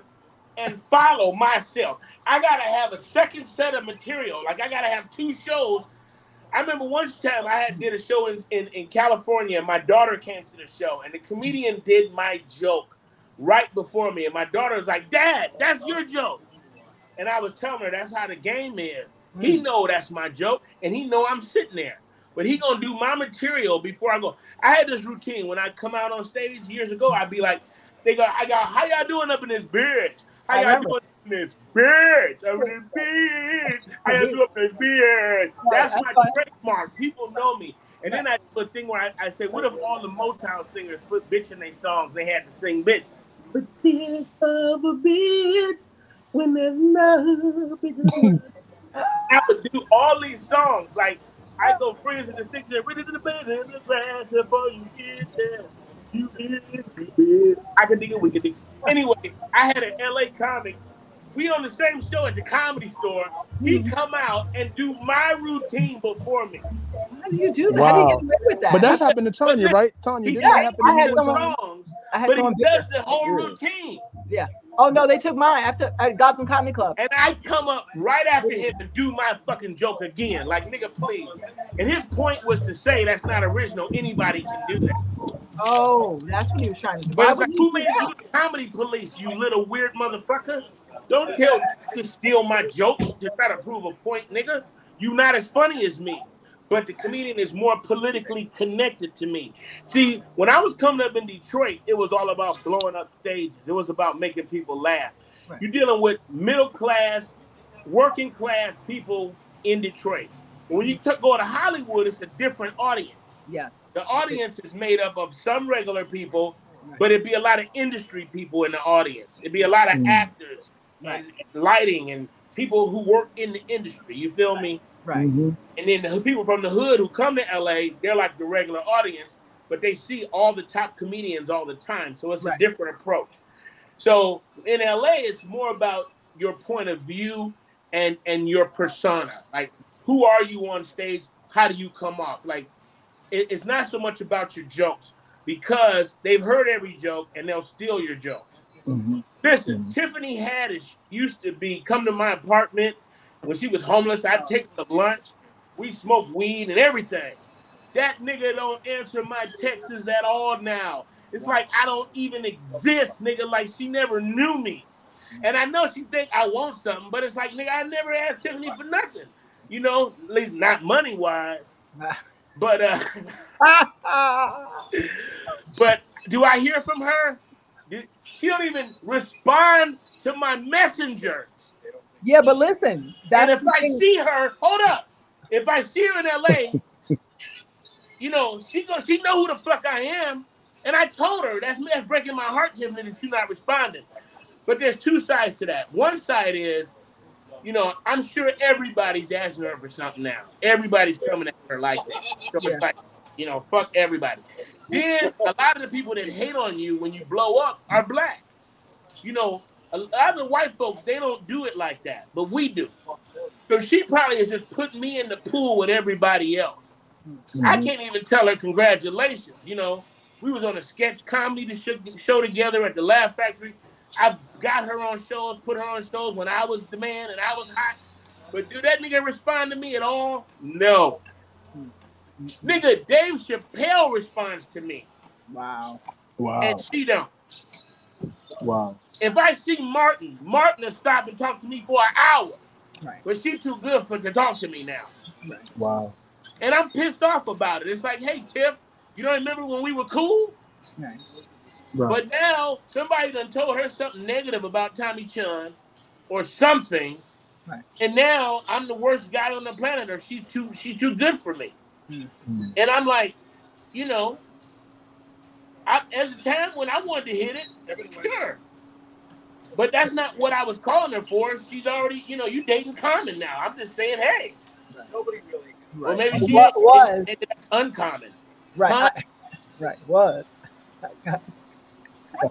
and follow myself. I gotta have a second set of material. Like I gotta have two shows. I remember one time I had did a show in, in, in California and my daughter came to the show and the comedian did my joke right before me. And my daughter was like, Dad, that's your joke. And I was telling her that's how the game is. He hmm. know that's my joke, and he know I'm sitting there. But he gonna do my material before I go. I had this routine when I come out on stage years ago. I'd be like, they go, I got, how y'all doing up in this bitch? How y'all doing up in this bitch? I'm a bitch? How y'all doing up in this bitch? That's, that's my trademark. People know me. And then I do a thing where I, I say, what if all the Motown singers put bitch in their songs? They had to sing bitch. Tears of a bitch when there's love. I would do all these songs. Like I go friends in the six and ready to the bed in the grass before you get there. You is. I can dig it, we can dig. it. Anyway, I had an LA comic. We on the same show at the comedy store. He mm. come out and do my routine before me. How do you do that? How do you Wow. get away with that? But that's happened to Tanya, right? Tanya, He didn't that Yes, happen I to you had one someone- songs, I had but he does the whole routine. Yeah. Oh no, they took mine after at Gotham Comedy Club. And I come up right after him to do my fucking joke again. Like, nigga, please. And his point was to say that's not original. Anybody can do that. Oh, that's what he was trying to do. But Why it's like, who made you comedy police, you little weird motherfucker? Don't tell to steal my jokes to try to prove a point, nigga. You not as funny as me. But the comedian is more politically connected to me. See, when I was coming up in Detroit, it was all about blowing up stages. It was about making people laugh. Right. You're dealing with middle class, working class people in Detroit. When you t- go to Hollywood, it's a different audience. Yes. The audience is made up of some regular people, but it'd be a lot of industry people in the audience. It'd be a lot of Mm. actors and lighting and people who work in the industry. You feel me? Right. Mhm. And then the people from the hood who come to LA, they're like the regular audience, but they see all the top comedians all the time. So it's Right. a different approach. So in LA, it's more about your point of view and and your persona. Like, who are you on stage? How do you come off? Like, it- it's not so much about your jokes because they've heard every joke and they'll steal your jokes. Mhm. Listen, Mhm. Tiffany Haddish used to be come to my apartment when she was homeless. I'd take her to lunch. We smoke weed and everything. That nigga don't answer my texts at all now. It's like I don't even exist, nigga. Like she never knew me. And I know she think I want something, but it's like, nigga, I never asked Tiffany for nothing. You know, at least not money wise. But uh but do I hear from her? She don't even respond to my messenger. yeah, but listen, that's and if I see her, hold up. If I see her in LA, you know, she go, she know who the fuck I am. And I told her that's me, that's breaking my heart, Tiffany, that you're not responding. But there's two sides to that. One side is, you know, I'm sure everybody's asking her for something now. Everybody's coming at her like that. So Yeah. it's like, you know, fuck everybody. Then a lot of the people that hate on you when you blow up are black. You know, a lot of the white folks they don't do it like that, but we do. So she probably is just putting me in the pool with everybody else. I mm-hmm. can't even tell her congratulations. You know, we was on a sketch comedy show, show together at the Laugh Factory. I've got her on shows, put her on shows when I was the man and I was hot. But do that nigga respond to me at all? No. Nigga, Dave Chappelle responds to me, Wow. Wow. and she don't. Wow. If I see Martin, Martin will stop and talk to me for an hour. Right. But she too good for to talk to me now. Wow. And I'm pissed off about it. It's like, hey, Tiff, you don't remember when we were cool? Right. Right. But now somebody done told her something negative about Tommy Chunn or something. Right. And now I'm the worst guy on the planet, or she's too she's too good for me. Mm. And I'm like, you know, I, as a time when I wanted to hit it, sure. But that's not what I was calling her for. She's already, you know, you dating Common now. I'm just saying, hey, Nobody really. or maybe she What is- was. and that's uncommon. Right. Huh? I- right. Was.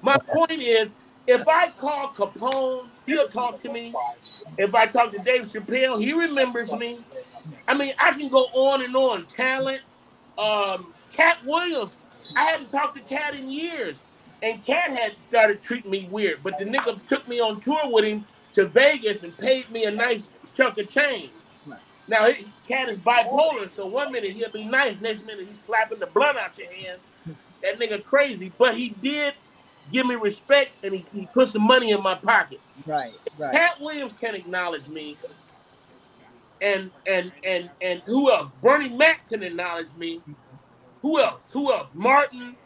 My point is, if I call Capone, he'll talk to me. If I talk to Dave Chappelle, he remembers me. I mean, I can go on and on. Talent, um, Katt Williams. I hadn't talked to Katt in years, and Katt had started treating me weird. But the nigga took me on tour with him to Vegas and paid me a nice chunk of change. Now, Katt is bipolar, so one minute he'll be nice, next minute he's slapping the blunt out your hand. That nigga crazy, but he did give me respect and he, he put some money in my pocket. Right. Right. Katt Williams can acknowledge me, and and and and who else? Bernie Mac can acknowledge me. Who else? Who else? Martin,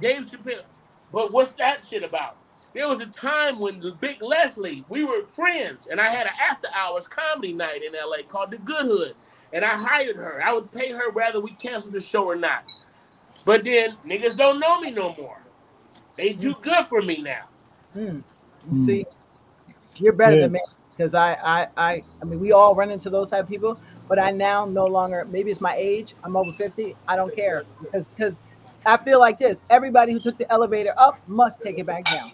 Dave Chappelle. But what's that shit about? There was a time when the Big Leslie, we were friends, and I had an after hours comedy night in LA called The Good Hood, and I hired her. I would pay her whether we canceled the show or not. But then niggas don't know me no more. They do good for me now. Mm. Mm. See, you're better Yeah. than me because I, I, I, I mean, we all run into those type of people. But I now no longer. Maybe it's my age. I'm over fifty. I don't care because because I feel like this. Everybody who took the elevator up must take it back down.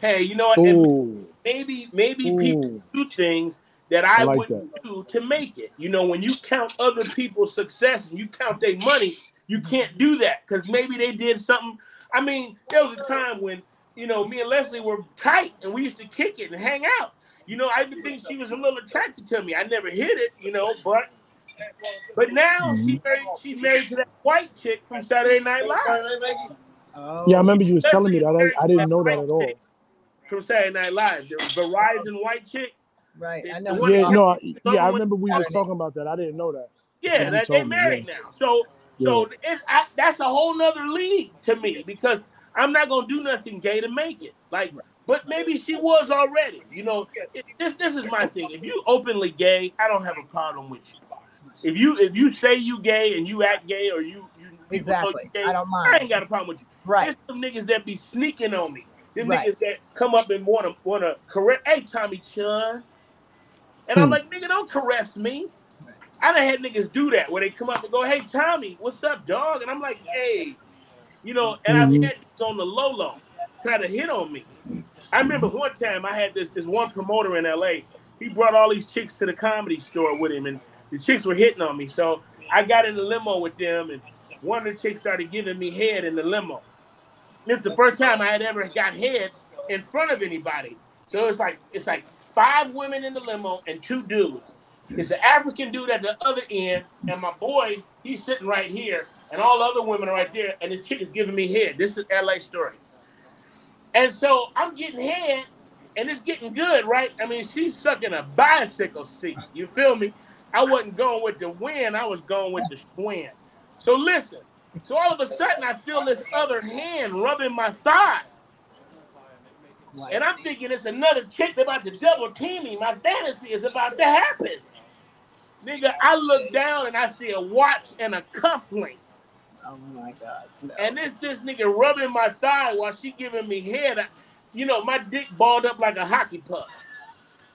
Hey, you know what? And Ooh. maybe maybe people do things that I, I like wouldn't do to make it. You know, when you count other people's success and you count their money, you can't do that because maybe they did something. I mean, there was a time when you know me and Leslie were tight and we used to kick it and hang out. You know, I even think she was a little attracted to me. I never hit it, you know, but but now she mm-hmm. married she's married to that white chick from Saturday Night Live. Oh, Yeah, I remember you was telling me that. I, I didn't know that at all. chick From Saturday Night Live, the Verizon white chick. right. I know. Yeah, no, I, yeah, I remember we was talking about that. I didn't know that. Yeah, Yeah, that, told they me, married now. So so it's I, that's a whole nother league to me because I'm not gonna do nothing gay to make it. Like, but maybe she was already. You know, this this is my thing. If you openly gay, I don't have a problem with you. If you if you say you gay and you act gay or you you Exactly. gay, I don't mind. I ain't got a problem with you. Right. There's some niggas that be sneaking on me. There's Right. niggas that come up and wanna wanna correct. Hey, Tommy Chunn. And I'm Hmm. like, nigga, don't caress me. I done had niggas do that where they come up and go, hey, Tommy, what's up, dog? And I'm like, hey, you know, and Mhm. I've had niggas on the low low try to hit on me. I remember one time I had this this one promoter in LA. He brought all these chicks to the comedy store with him, and the chicks were hitting on me. So I got in the limo with them, and one of the chicks started giving me head in the limo. This is the first time I had ever got head in front of anybody. So it's like it's like five women in the limo and two dudes. It's an African dude at the other end, and my boy, he's sitting right here, and all the other women are right there, and the chick is giving me head. This is LA story. And so I'm getting head, and it's getting good, right? I mean, she's sucking a bicycle seat. You feel me? I wasn't going with the wind, I was going with the wind. So listen. So all of a sudden, I feel this other hand rubbing my thigh. And I'm thinking it's another chick about to double team me. My fantasy is about to happen. Nigga, I look down and I see a watch and a cufflink. Oh my God. No. And this this nigga rubbing my thigh while she giving me head. I- You know, my dick balled up like a hockey puck.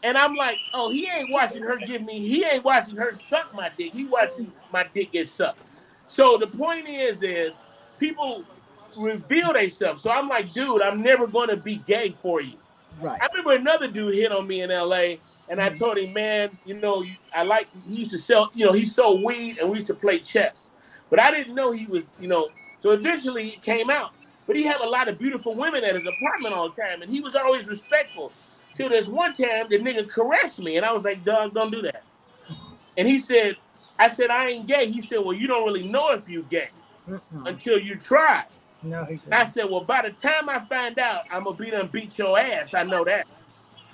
And I'm like, oh, he ain't watching her give me, he ain't watching her suck my dick. He watching my dick get sucked. So the point is, is people reveal themselves. So I'm like, dude, I'm never gonna be gay for you. right. I remember another dude hit on me in LA, And I mm-hmm. told him, man, you know, I like he used to sell, you know, he sold weed and we used to play chess. But I didn't know he was, you know, so eventually he came out. But he had a lot of beautiful women at his apartment all the time, and he was always respectful. Till this one time the nigga caressed me, and I was like, dog, don't do that. And he said, I said, I ain't gay. He said, Well, you don't really know if you gay Mm-mm. until you try. No, he I said, Well, by the time I find out, I'm gonna be done beat your ass. I know that.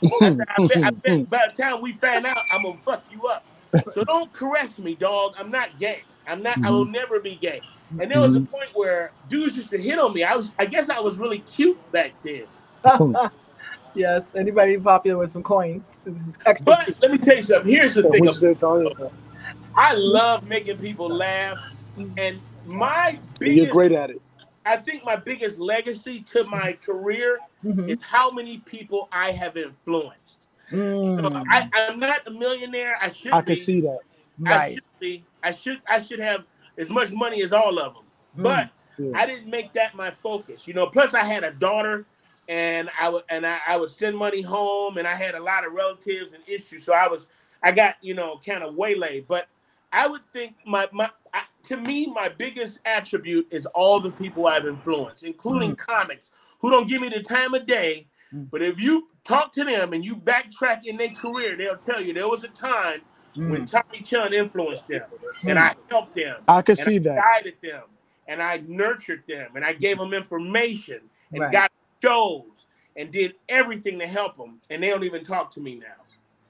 I said, I bet, I bet by the time we find out, I'm gonna fuck you up. So don't caress me, dog. I'm not gay. I'm not, mm-hmm. I will mm-hmm. never be gay. And there was a mm-hmm. point where dudes used to hit on me. I was I guess I was really cute back then. yes, anybody popular with some coins. But cute. let me tell you something. Here's the thing. About, I love making people laugh. And my biggest, you're great at it. I think my biggest legacy to my career mm-hmm. is how many people I have influenced. Mm. So I, am not a millionaire. I should. I can see that. I right. should be. I should. I should have as much money as all of them. Mm. But yeah. I didn't make that my focus. You know. Plus, I had a daughter, and I would and I, I would send money home, and I had a lot of relatives and issues. So I was. I got you know kind of waylaid, but I would think my my to me my biggest attribute is all the people I've influenced, including mm. comics who don't give me the time of day. Mm. But if you talk to them and you backtrack in their career, they'll tell you there was a time mm. when Tommy Chunn influenced them, and I helped them. I can see I that. Guided them, and I nurtured them, and I gave them information and right. got shows and did everything to help them, and they don't even talk to me now.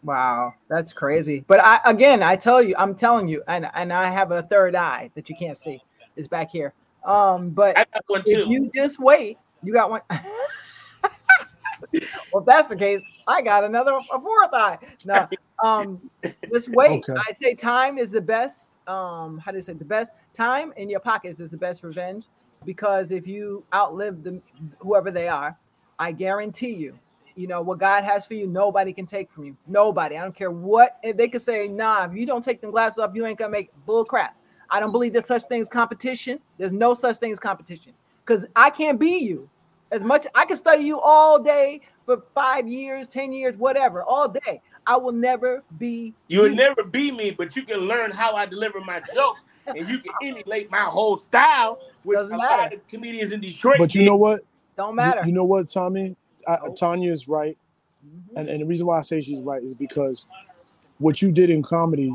Wow, that's crazy. But I again, I tell you, I'm telling you, and and I have a third eye that you can't see. Is back here. Um, but if you just wait, you got one. well, if that's the case, I got another a fourth eye. No, um, just wait. Okay. I say time is the best. Um, how do you say the best? Time in your pockets is the best revenge because if you outlive them, whoever they are, I guarantee you you know what God has for you, nobody can take from you. Nobody. I don't care what if they could say, nah, if you don't take them glasses off, you ain't gonna make bull crap. I don't believe there's such thing as competition. There's no such thing as competition. Because I can't be you. As much I can study you all day for five years, 10 years, whatever, all day. I will never be you will never be me, but you can learn how I deliver my jokes and you can emulate my whole style, which Doesn't a matter. lot of comedians in Detroit. But you know what? Don't matter. You, you know what, Tommy? I, Tanya is right, mm-hmm. and, and the reason why I say she's right is because what you did in comedy,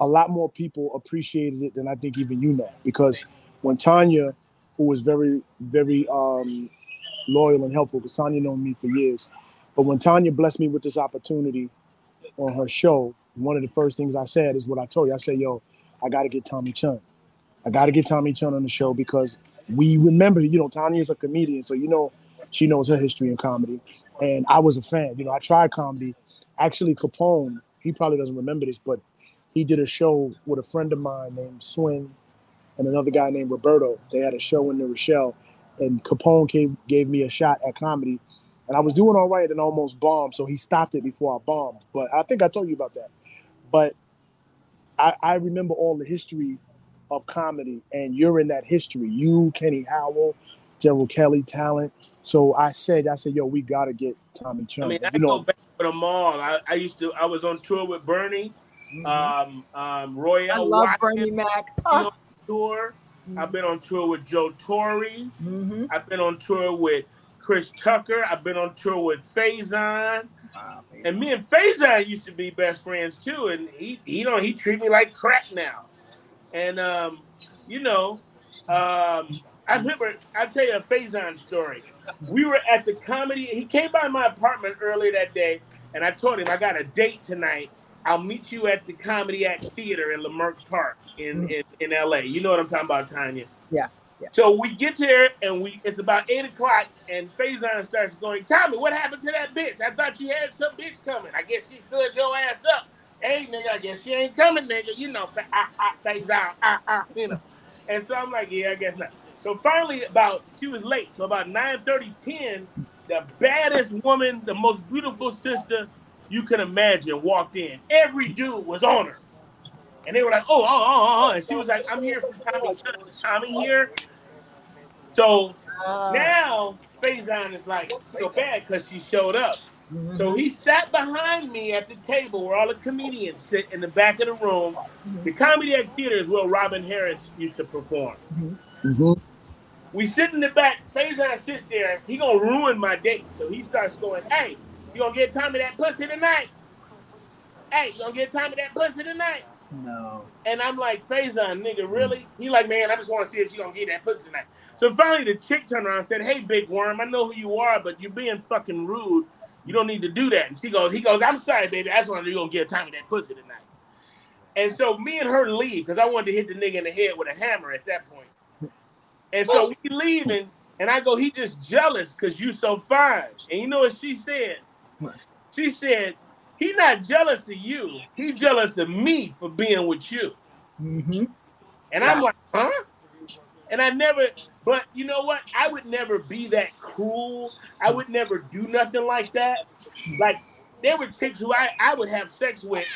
a lot more people appreciated it than I think even you know. Because when Tanya, who was very very um, loyal and helpful, because Tanya known me for years, but when Tanya blessed me with this opportunity on her show, one of the first things I said is what I told you. I said, "Yo, I got to get Tommy Chunn. I got to get Tommy Chunn on the show because we remember, you know, Tanya is a comedian, so you know she knows her history in comedy. And I was a fan. You know, I tried comedy. Actually, Capone, he probably doesn't remember this, but he did a show with a friend of mine named Swin and another guy named Roberto. They had a show in New Rochelle, and Capone gave, gave me a shot at comedy. And I was doing all right and almost bombed, so he stopped it before I bombed. But I think I told you about that. But I, I remember all the history of comedy, and you're in that history. You, Kenny Howell, Gerald Kelly, talent. So I said, I said, yo, we gotta get Tommy Chunn. I mean, I you know, go back to them all. I, I, used to, I was on tour with Bernie, mm-hmm. um, um, Royale. I love Watkins, Bernie Mac. on tour. Mm-hmm. I've been on tour with Joe Torry. Mm-hmm. I've been on tour with Chris Tucker. I've been on tour with Faizon. Wow, and me and Faizon used to be best friends too. And he, he don't, he treat me like crap now. And um, you know, um, I remember I'll tell you a Faizon story. We were at the comedy. He came by my apartment earlier that day, and I told him I got a date tonight. I'll meet you at the Comedy Act Theater in Leimert Park in, mm. in, in LA. You know what I'm talking about, Tanya? Yeah. Yeah. So we get there and we it's about eight o'clock and Faizon starts going, Tommy, what happened to that bitch? I thought you had some bitch coming. I guess she stood your ass up hey nigga, I guess she ain't coming, nigga. You know, ah, ah, face down, ah, ah, you know. And so I'm like, yeah, I guess not. So finally, about she was late. So about 9 30, 10, the baddest woman, the most beautiful sister you can imagine walked in. Every dude was on her. And they were like, oh, oh, oh, oh. And she was like, I'm here for Tommy Is Tommy here? So uh, now Faizon is like, so bad because she showed up. Mhm. So he sat behind me at the table where all the comedians sit in the back of the room. The Comedy Act Theater is where Robin Harris used to perform. Mm-hmm. We sit in the back. Faizon sits there. He gonna ruin my date. So he starts going, "Hey, you gonna get Tommy that pussy tonight? Hey, you gonna get Tommy that pussy tonight?" No. And I'm like, Faizon, nigga, really? He like, man, I just want to see if she gonna get that pussy tonight. So finally, the chick turned around and said, "Hey, big worm, I know who you are, but you're being fucking rude. You don't need to do that." And she goes, "He goes, I'm sorry, baby. I just wanted you gonna get a time with that pussy tonight." And so me and her leave because I wanted to hit the nigga in the head with a hammer at that point. And so oh. we leaving, and I go, "He just jealous because you so fine." And you know what she said? She said, "He not jealous of you. He jealous of me for being with you." Mm-hmm. And I'm like, huh? And I never, but you know what? I would never be that cruel. I would never do nothing like that. Like, there were chicks who I, I would have sex with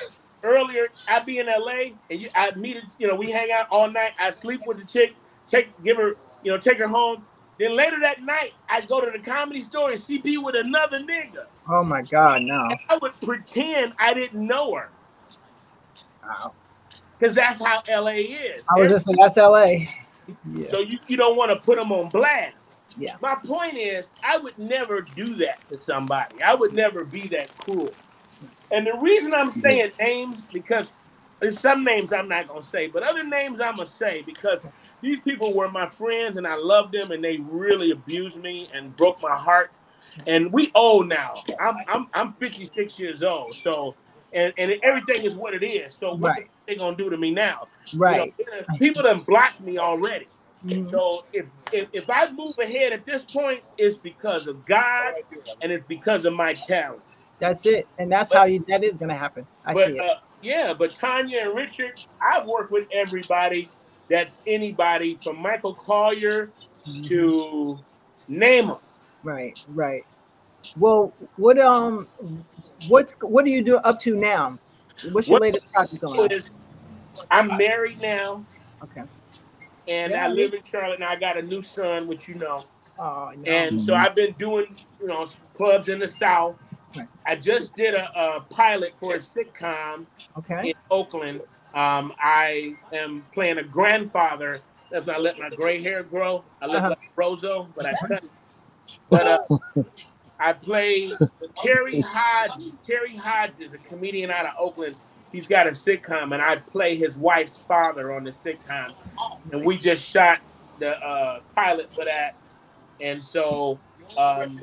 earlier. I'd be in LA and you, I'd meet, you know, we hang out all night. I sleep with the chick, take, give her, you know, take her home. Then later that night, I'd go to the comedy store and she'd be with another nigga. Oh my God, no. And I would pretend I didn't know her Wow. because that's how LA is. I was just saying that's LA. Yeah. So you, you don't want to put them on blast. Yeah. My point is, I would never do that to somebody. I would never be that cruel. And the reason I'm saying names because there's some names I'm not gonna say, but other names I'm gonna say because these people were my friends and I loved them and they really abused me and broke my heart. And we old now. I'm I'm I'm 56 years old. So and, and everything is what it is. So what Right. they gonna do to me now? Right. You know, people done blocked me already. Mhm. So if, if if I move ahead at this point, it's because of God and it's because of my talent. That's it. And that's how you that is gonna happen. I but see it. uh, yeah, but Tanya and Richard, I've worked with everybody. That's anybody from Michael Colyar to name them. Right, right. Well, what um, what's what are you doing up to now? What's your What- latest project going on? Is I'm married now, Okay. and Yeah, I live in Charlotte. Now I got a new son, which you know. Oh no. And so I've been doing, you know, clubs in the South. Right. I just did a, a pilot for a sitcom okay. in Oakland. Um, I am playing a grandfather. That's not let my gray hair grow. I look Uh-huh. like Rozo, but I cut. But uh, I play Terry Hodge. Terry Hodge is a comedian out of Oakland. He's got a sitcom, and I play his wife's father on the sitcom. And we just shot the uh, pilot for that, and so um,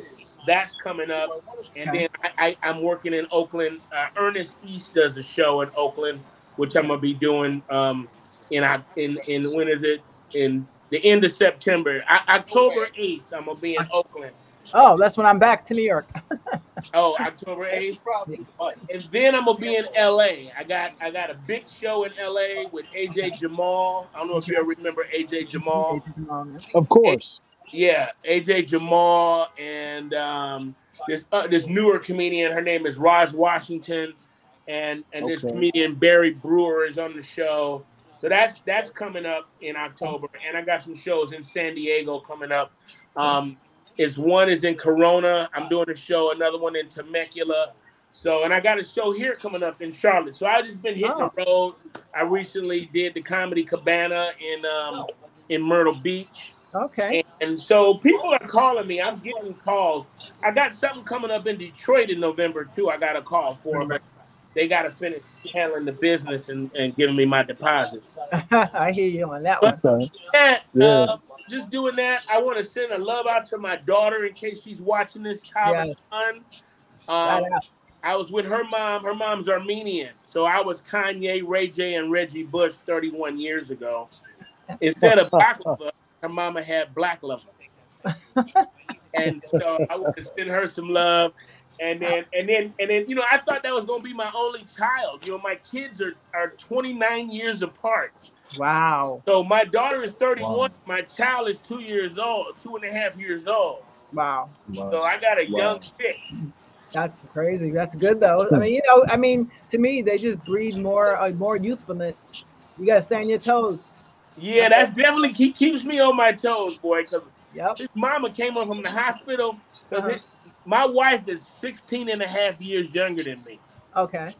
that's coming up. And then I, I, I'm working in Oakland. Uh, Ernest East does a show in Oakland, which I'm gonna be doing um, in in in when is it in the end of September, I, October 8th. I'm gonna be in Oakland. Oh, that's when I'm back to New York. Oh, October 8th. And then I'm gonna be in LA. I got I got a big show in LA with AJ Jamal. I don't know if you ever remember AJ Jamal. Of course. Yeah, AJ Jamal and um, this uh, this newer comedian. Her name is Roz Washington, and and this Okay. comedian Barry Brewer is on the show. So that's that's coming up in October, and I got some shows in San Diego coming up. Um, is one is in Corona. I'm doing a show. Another one in Temecula. So, and I got a show here coming up in Charlotte. So I just been hitting Oh. the road. I recently did the Comedy Cabana in um, in Myrtle Beach. Okay. And so people are calling me. I'm getting calls. I got something coming up in Detroit in November too. I got a call for, but they got to finish handling the business and, and giving me my deposit. I hear you on that one. Okay. Yeah, Yeah. uh, just doing that. I want to send a love out to my daughter in case she's watching this. Tyler Yes. son. Um. I was with her mom. Her mom's Armenian, so I was Kanye, Ray J, and Reggie Bush 31 years ago. Instead of baklava, her mama had black love. and so I want to send her some love. And then, and then, and then, you know, I thought that was gonna be my only child. You know, my kids are are 29 years apart. Wow. So my daughter is 31. Wow. My child is two years old, two and a half years old. Wow. So I got a Wow. young chick. That's crazy. That's good though. I mean, you know, I mean, to me, they just breed more, uh, more youthfulness. You gotta stay on your toes. Yeah, that's definitely keep, keeps me on my toes, boy. Because Yep. his mama came home from the hospital. 'cause Uh-huh. his- my wife is 16 and a half years younger than me. Okay.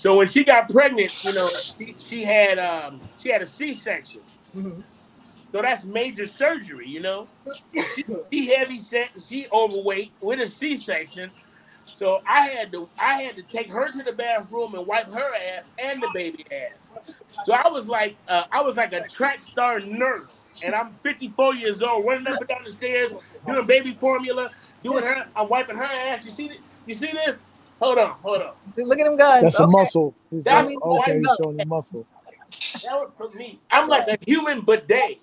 So when she got pregnant, you know, she, she had um she had a C-section. Mhm. So that's major surgery, you know. She, she heavy set, she overweight with a C-section. So I had to I had to take her to the bathroom and wipe her ass and the baby ass. So I was like uh, I was like a track star nurse, and I'm 54 years old, running up and down the stairs, doing baby formula, doing her, I'm wiping her ass. You see this? You see this? Hold on, hold on. Look at them guns. That's a muscle. He's That's like, okay, he's showing the muscle. That was for me. I'm like a human bidet.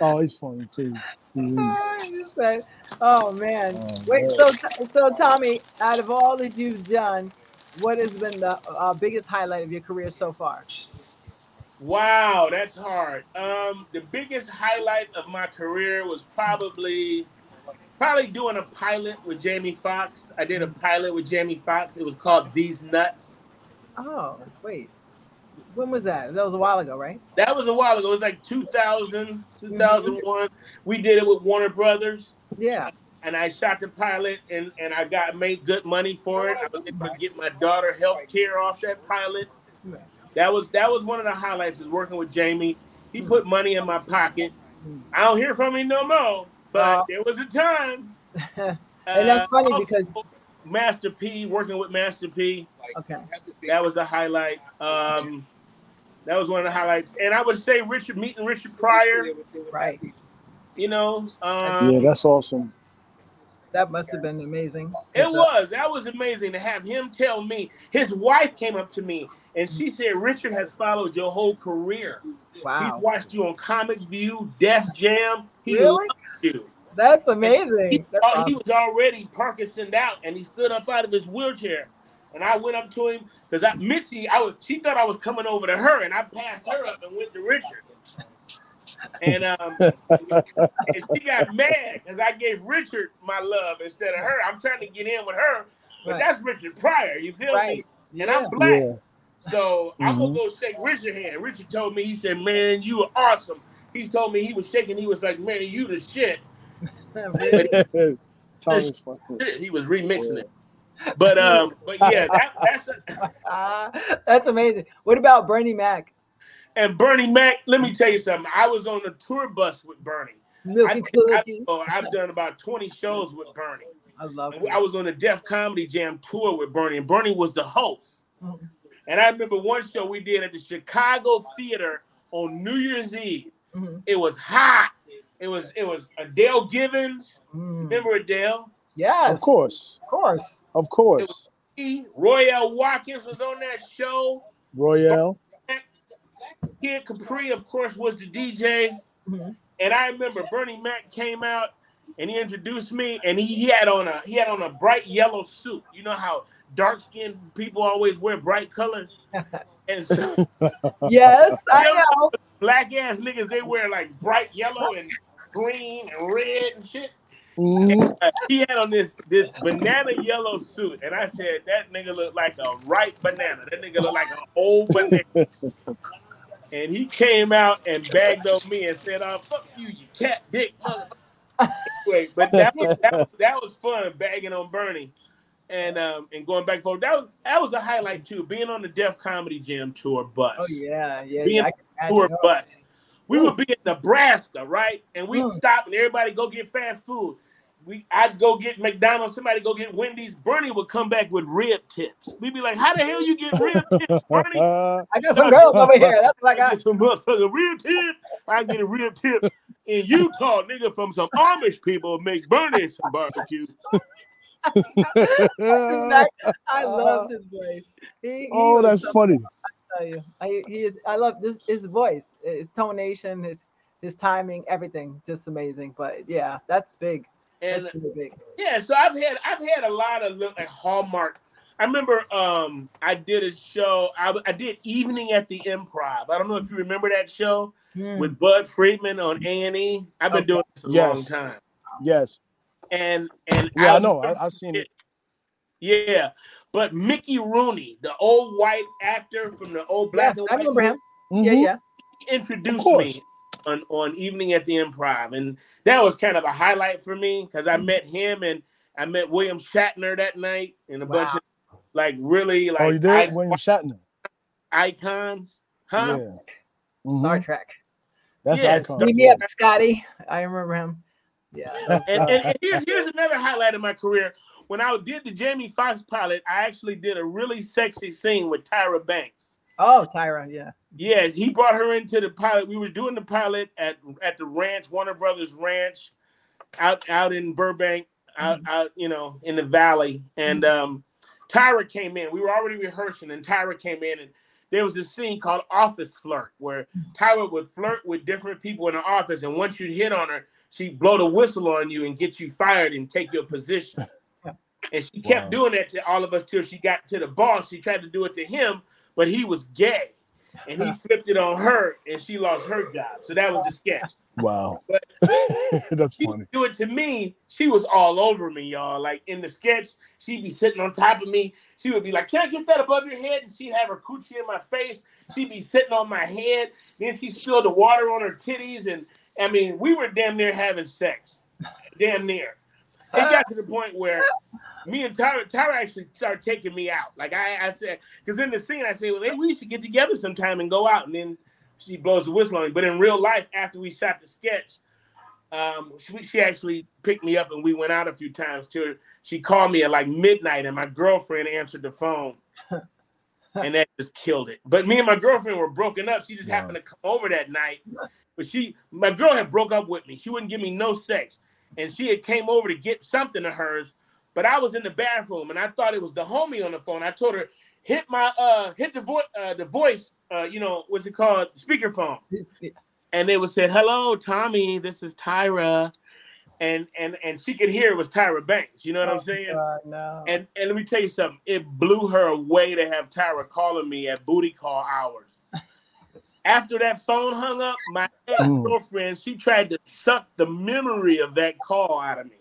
Oh, he's funny too. He is. You said- Oh man. Oh, Wait. man. So so Tommy, out of all that you've done, what has been the uh, biggest highlight of your career so far? Wow, that's hard. Um, the biggest highlight of my career was probably probably doing a pilot with Jamie Foxx. I did a pilot with Jamie Foxx. It was called These Nuts. Oh wait. When was that? That was a while ago, right? That was a while ago. It was like 2000, 2001. We did it with Warner Brothers. Yeah. and I shot the pilot and, and I got made good money for it. I was able to get my daughter health care off that pilot. That was that was one of the highlights is working with Jamie. He put money in my pocket. I don't hear from him no more, but Uh, there was a time. And that's Uh, funny also, because- Master P, working with Master P, Okay. that was a highlight. Um, that was one of the highlights. And I would say Richard meeting Richard Pryor, Right. you know. Um, Yeah, that's awesome. That must have been amazing. It was. That was amazing to have him tell me. His wife came up to me and she said, Richard has followed your whole career. Wow. He's watched you on Comic View, Def Jam. He Really? Loved you. That's He, amazing. That's thought he was already Parkinsoned out and he stood up out of his wheelchair. And I went up to him because I Mitzi, I was she thought I was coming over to her and I passed her up and went to Richard. And um and she got mad because I gave Richard my love instead of her. I'm trying to get in with her, but Right. that's Richard Pryor. You feel Right. me? And I'm black, Yeah. so I'm gonna Mhm. go shake Richard's hand. Richard told me he said, "Man, you are awesome." He told me he was shaking. He was like, "Man, you the shit." Tommy's funny. He was remixing it. But um, but yeah, that, that's a, Ah, that's amazing. What about Bernie Mac? and Bernie Mac. Let me tell you something. I was on the tour bus with Bernie. I, Milky I, Cookie. oh, I've done about 20 shows with Bernie. I love And I was on the Def Comedy Jam tour with Bernie, and Bernie was the host. it. And I remember one show we did at the Chicago Theater on New Year's Eve. Mhm. It was hot. It was it was Adele Givens. Mm. Remember Adele? Yes. Of course. Of course. Of course. Royale Watkins was on that show. Royale. Kid Capri, of course, was the DJ. Mhm. And I remember Bernie Mac came out and he introduced me, and he, he had on a he had on a bright yellow suit. You know how dark skinned people always wear bright colors, and so Yes, I know. black ass niggas they wear like bright yellow and green and red and shit. Mhm. Uh, he had on this this banana yellow suit, and I said that nigga looked like a ripe banana. That nigga looked like an old banana. and he came out and bagged on me and said, "Oh fuck you, you cat dick." mother-" anyway, but that was, that was that was fun bagging on Bernie, and um and going back and forth. That was that was a highlight too. Being on the Def Comedy Jam tour bus Oh yeah, yeah, Being yeah. I can tour imagine. bus. We would be in Nebraska, right? And we'd Mm. stop and everybody go get fast food. We I'd go get McDonald's, somebody go get Wendy's. Bernie would come back with rib tips. We'd be like, How the hell you get rib tips, Bernie? I got some girls over here. That's what I I got. get some motherfucking rib tip. I get a rib tip in Utah, nigga, from some Amish people make Bernie some barbecue. Exactly. I love his voice. He, he oh, was that's something, funny. I tell you. I, he is. I love this. His voice, his tonation, his his timing, everything, just amazing. But yeah, that's big. And That's really big. Yeah, so I've had I've had a lot of like Hallmark. I remember um I did a show. I, I did Evening at the Improv. I don't know if you remember that show Hmm. with Budd Friedman on A and E. I've been Okay. doing this a Yes. long time, Yes. And and Yeah, I was- know. I, I've seen it. Yeah, but Mickey Rooney, the old white actor from the old black Yes, and I remember him. Yeah, Mhm. yeah. he introduced me. on on Evening at the Improv, and that was kind of a highlight for me because I met him and I met William Shatner that night and a bunch of like really like oh, you did? i- William Shatner. icons, huh? Yeah. Mhm. Star Trek. That's Yes. icon. Beat me up, Scotty. I remember him. Yeah. And, and, and here's here's another highlight of my career. When I did the Jamie Foxx pilot, I actually did a really sexy scene with Tyra Banks. Oh, Tyra. Yeah. Yeah, he brought her into the pilot. We were doing the pilot at at the ranch, Warner Brothers Ranch, out out in Burbank, out mm-hmm. out you know in the valley. And mm-hmm. um, Tyra came in. We were already rehearsing, and Tyra came in, and there was this scene called Office Flirt, where mm. Tyra would flirt with different people in the office, and once you'd hit on her, she'd blow the whistle on you and get you fired and take your position. And she kept Wow. doing that to all of us till she got to the boss. She tried to do it to him, but he was gay. And he flipped it on her and she lost her job. So that was the sketch. Wow. But- That's She funny. do it to me. She was all over me, y'all. Like in the sketch, she'd be sitting on top of me. She would be like, Can I get that above your head? And she'd have her coochie in my face. She'd be sitting on my head. Then she spilled the water on her titties. And I mean, we were damn near having sex. Damn near. It got to the point where me and Tyra, Tyra actually started taking me out. Like I, I said, because in the scene I say, well, maybe we should get together sometime and go out. And then she blows the whistle on me. But in real life, after we shot the sketch, um, she, she actually picked me up and we went out a few times too. She called me at like midnight and my girlfriend answered the phone. and that just killed it. But me and my girlfriend were broken up. She just Wow. happened to come over that night. But she, my girl had broke up with me. She wouldn't give me no sex. And she had came over to get something of hers. But I was in the bathroom and I thought it was the homie on the phone. I told her, hit my uh hit the voice uh the voice, uh, you know, what's it called? Speakerphone and they would say, "Hello, Tommy. This is Tyra," and and and she could hear it was Tyra Banks. You know what I'm saying? Uh, no. And and let me tell you something. It blew her away to have Tyra calling me at booty call hours. After that phone hung up, my ex girlfriend she tried to suck the memory of that call out of me.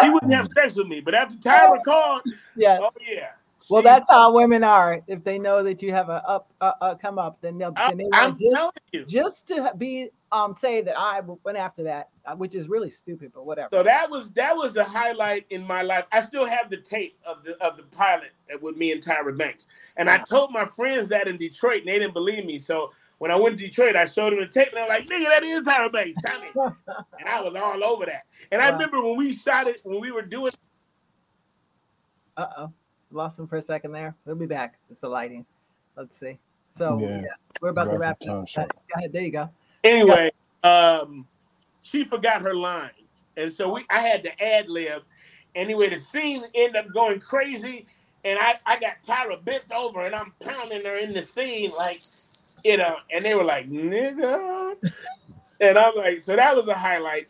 She wouldn't have sex with me, but after Tyra called, yes. oh yeah. well, that's how women are. If they know that you have a up, uh, uh, come up, then they'll. Then they I'm want just, telling you. just to be um say that I went after that, which is really stupid, but whatever. So that was that was a highlight in my life. I still have the tape of the of the pilot with me and Tyra Banks, and I told my friends that in Detroit, and they didn't believe me. So when I went to Detroit, I showed them the tape, and they're like, "Nigga, that is Tyra Banks, Tommy," and I was all over that. And I remember when we shot it, when we were doing. Uh oh, lost him for a second there. We'll be back. It's the lighting. Let's see. So Yeah. yeah, we're about to wrap time it. short. Go ahead. There you go. Anyway, um, she forgot her line, and so we I had to ad lib. Anyway, the scene ended up going crazy, and I I got Tyra bent over, and I'm pounding her in the scene like, you know, and they were like, nigga, and I'm like, so that was a highlight.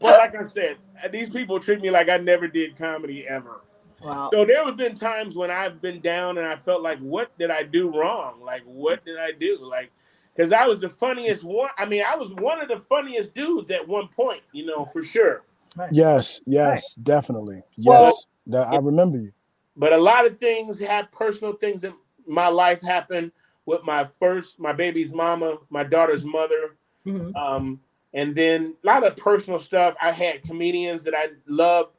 But like I said, these people treat me like I never did comedy ever. Wow. So there have been times when I've been down and I felt like, what did I do wrong? Like, what did I do? Like, because I was the funniest one. I mean, I was one of the funniest dudes at one point, you know, for sure. Yes, yes, definitely. Well- Yes. that, I remember you. But a lot of things have personal things in my life happened with my first, my baby's mama, my daughter's mother, Mhm. um, and then a lot of personal stuff. I had comedians that I loved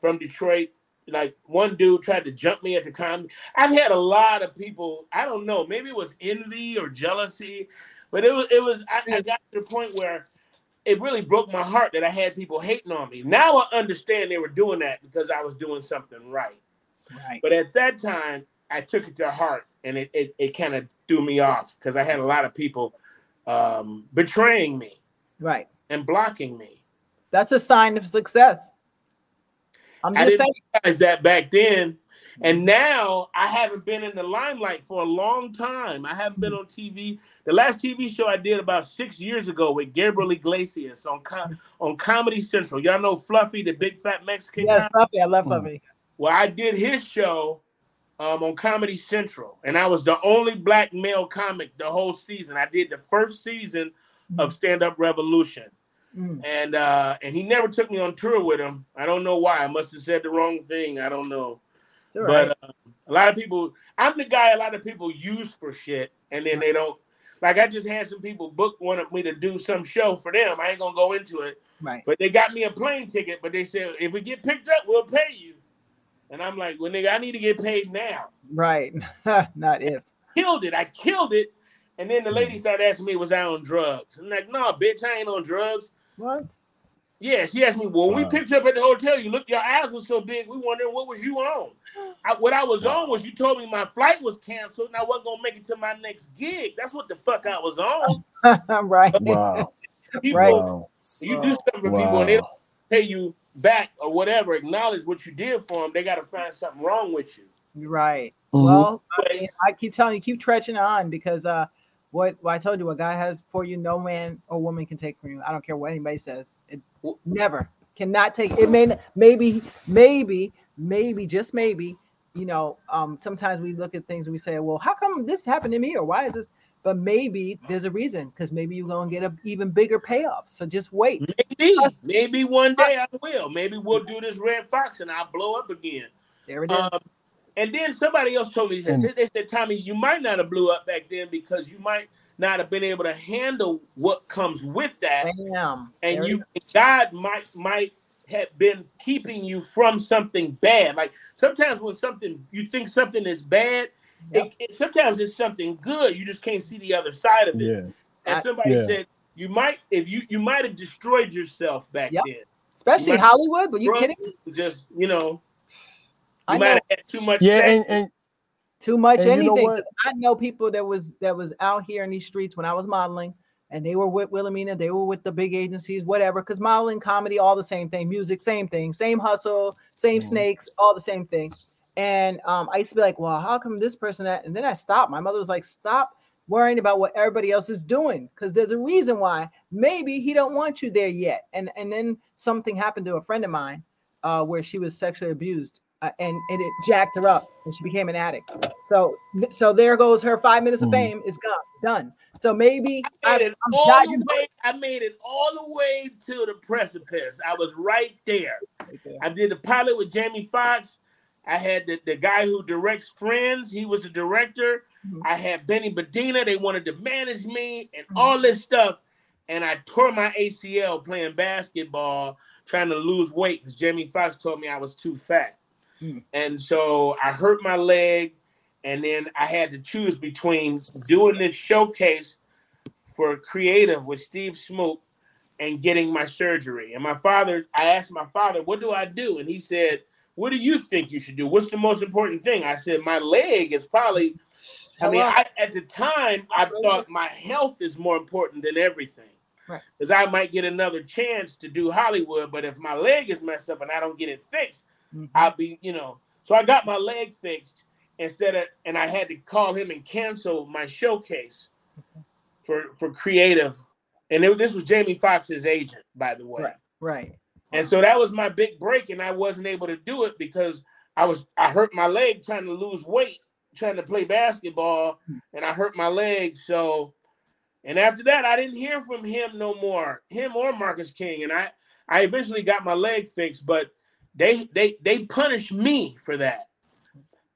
from Detroit. Like one dude tried to jump me at the comedy. I've had a lot of people. I don't know. Maybe it was envy or jealousy, but it was. It was. I, I got to the point where it really broke my heart that I had people hating on me. Now I understand they were doing that because I was doing something right. Right. But at that time, I took it to heart, and it it, it kind of threw me off because I had a lot of people um, betraying me Right. and blocking me. That's a sign of success. I'm I didn't saying. realize that back then, and now I haven't been in the limelight for a long time. I haven't been on TV. The last TV show I did about six years ago with Gabriel Iglesias on com- on Comedy Central. Y'all know Fluffy, the big fat Mexican Yes, guy. Fluffy. I love Mm. Fluffy. Well, I did his show um, on Comedy Central, and I was the only black male comic the whole season. I did the first season of Stand Up Revolution, Mm. and uh, and he never took me on tour with him. I don't know why. I must have said the wrong thing. I don't know. It's all right. But uh, a lot of people, I'm the guy a lot of people use for shit, and then they don't. like I just had some people book wanted me to do some show for them. I ain't gonna go into it, Right. but they got me a plane ticket. But they said if we get picked up, we'll pay you. And I'm like, well, nigga, I need to get paid now. Right. Not if. Killed it. I killed it. And then the lady started asking me, was I on drugs? I'm like, no, bitch, I ain't on drugs. What? Yeah, she asked me, well, when we picked you up at the hotel, you looked, your eyes was so big, we wondering what was you on. I, what I was on was you told me my flight was canceled and I wasn't gonna make it to my next gig. That's what the fuck I was on. right. Wow. People, Right. Wow. you do something for people and they don't pay you back or whatever, acknowledge what you did for them. They got to find something wrong with you. Right. Mhm. Well, I, mean, I keep telling you, keep trudging on because uh, what, what I told you, what God has for you, no man or woman can take from you. I don't care what anybody says. It never cannot take. It may maybe maybe maybe just maybe. You know, um, sometimes we look at things and we say, well, how come this happened to me or why is this? But maybe there's a reason because maybe you're gonna get an even bigger payoff. So just wait. Maybe, maybe one day I will. Maybe we'll do this Redd Foxx and I'll blow up again. There it is. Um, and then somebody else told me, they And- said, they said, Tommy, you might not have blew up back then because you might not have been able to handle what comes with that. Bam. And There you God might might have been keeping you from something bad. Like sometimes when something you think something is bad, Yep. it, it- sometimes it's something good. You just can't see the other side of it. Yeah. And That's- somebody Yeah. said you might if you you might have destroyed yourself back Yep. then. Especially Right. Hollywood. But you Right. kidding me? Just you know, I you know might have had too much. Yeah, sex. and, and too much And you know anything. I know people that was that was out here in these streets when I was modeling, and they were with Wilhelmina, they were with the big agencies, whatever. Because modeling, comedy, all the same thing. Music, same thing. Same hustle, same Mhm. snakes, all the same thing. And um, I used to be like, well, how come this person that? And then I stopped. My mother was like, stop worrying about what everybody else is doing because there's a reason why maybe he don't want you there yet and and then something happened to a friend of mine uh, where she was sexually abused uh, and, and it jacked her up and she became an addict so so there goes her five minutes of Mhm. fame is gone done so maybe I I, made it I'm all the your way. I made it all the way to the precipice. I was right there. I did the pilot with Jamie Foxx. I had the, the guy who directs Friends. He was the director. Mhm. I had Benny Medina. They wanted to manage me and Mhm. all this stuff. And I tore my ACL playing basketball, trying to lose weight because Jamie Foxx told me I was too fat. Mhm. And so I hurt my leg. And then I had to choose between doing this showcase for creative with Steve Smoot and getting my surgery. And my father, I asked my father, what do I do? And he said, what do you think you should do? What's the most important thing? I said, my leg is probably, I mean, I, at the time, I thought my health is more important than everything. Right. Because I might get another chance to do Hollywood, but if my leg is messed up and I don't get it fixed, Mhm. I'll be, you know. So I got my leg fixed instead of, and I had to call him and cancel my showcase for for creative. And it, this was Jamie Foxx's agent, by the way. Right. right And so that was my big break, and I wasn't able to do it because I was I hurt my leg trying to lose weight, trying to play basketball, and I hurt my leg. So, and after that, I didn't hear from him no more, him or Marcus King. And I I eventually got my leg fixed, but they they they punish me for that.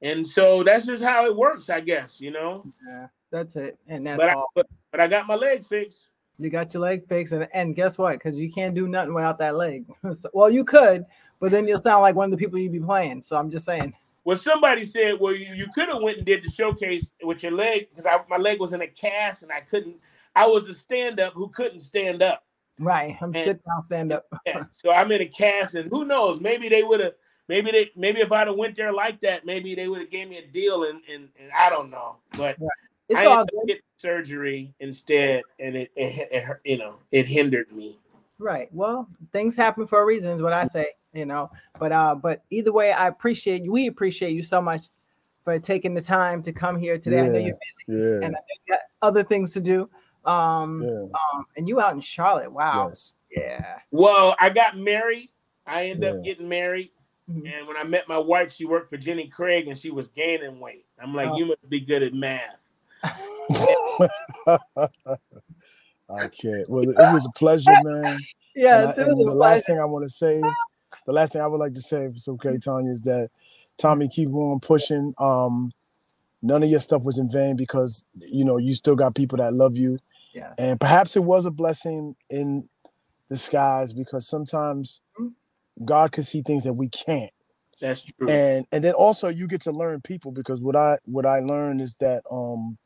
And so that's just how it works, I guess, you know. yeah, that's it and that's But I, all but, but I got my leg fixed. you got your leg fixed and, and guess what because you can't do nothing without that leg So- well you could but then you'll sound like one of the people you'd be playing so i'm just saying Well, somebody said, well, you, you could have went and did the showcase with your leg because my leg was in a cast and I couldn't. I was a stand up who couldn't stand up. Right i'm And- sit down stand up Yeah. so I'm in a cast, and who knows? Maybe they would have. Maybe they. Maybe if I'd have went there like that, maybe they would have gave me a deal, and, and and I don't know. But it's I all ended up good getting surgery instead, and it, it, it hurt- you know it hindered me. Right. Well, things happen for a reason, is what I say, you know. But uh, but either way, I appreciate you. We appreciate you so much for taking the time to come here today. I know you're busy yeah, and I know you got other things to do. Um, yeah, um and you out in Charlotte. Wow. yes. Yeah. Well, I got married. I ended up getting married. Mhm. And when I met my wife, she worked for Jenny Craig and she was gaining weight. I'm like, Oh. you must be good at math. I can't. Well, it was a pleasure, man. Yes, and, I- it was and a the last pleasure. thing I want to say, the last thing I would like to say, if it's okay, Tanya, is that Tommy keep on pushing. Um, none of your stuff was in vain because you know you still got people that love you, And perhaps it was a blessing in disguise because sometimes Mhm. God can see things that we can't. That's true. and and then also you get to learn people because what i what i learned is that um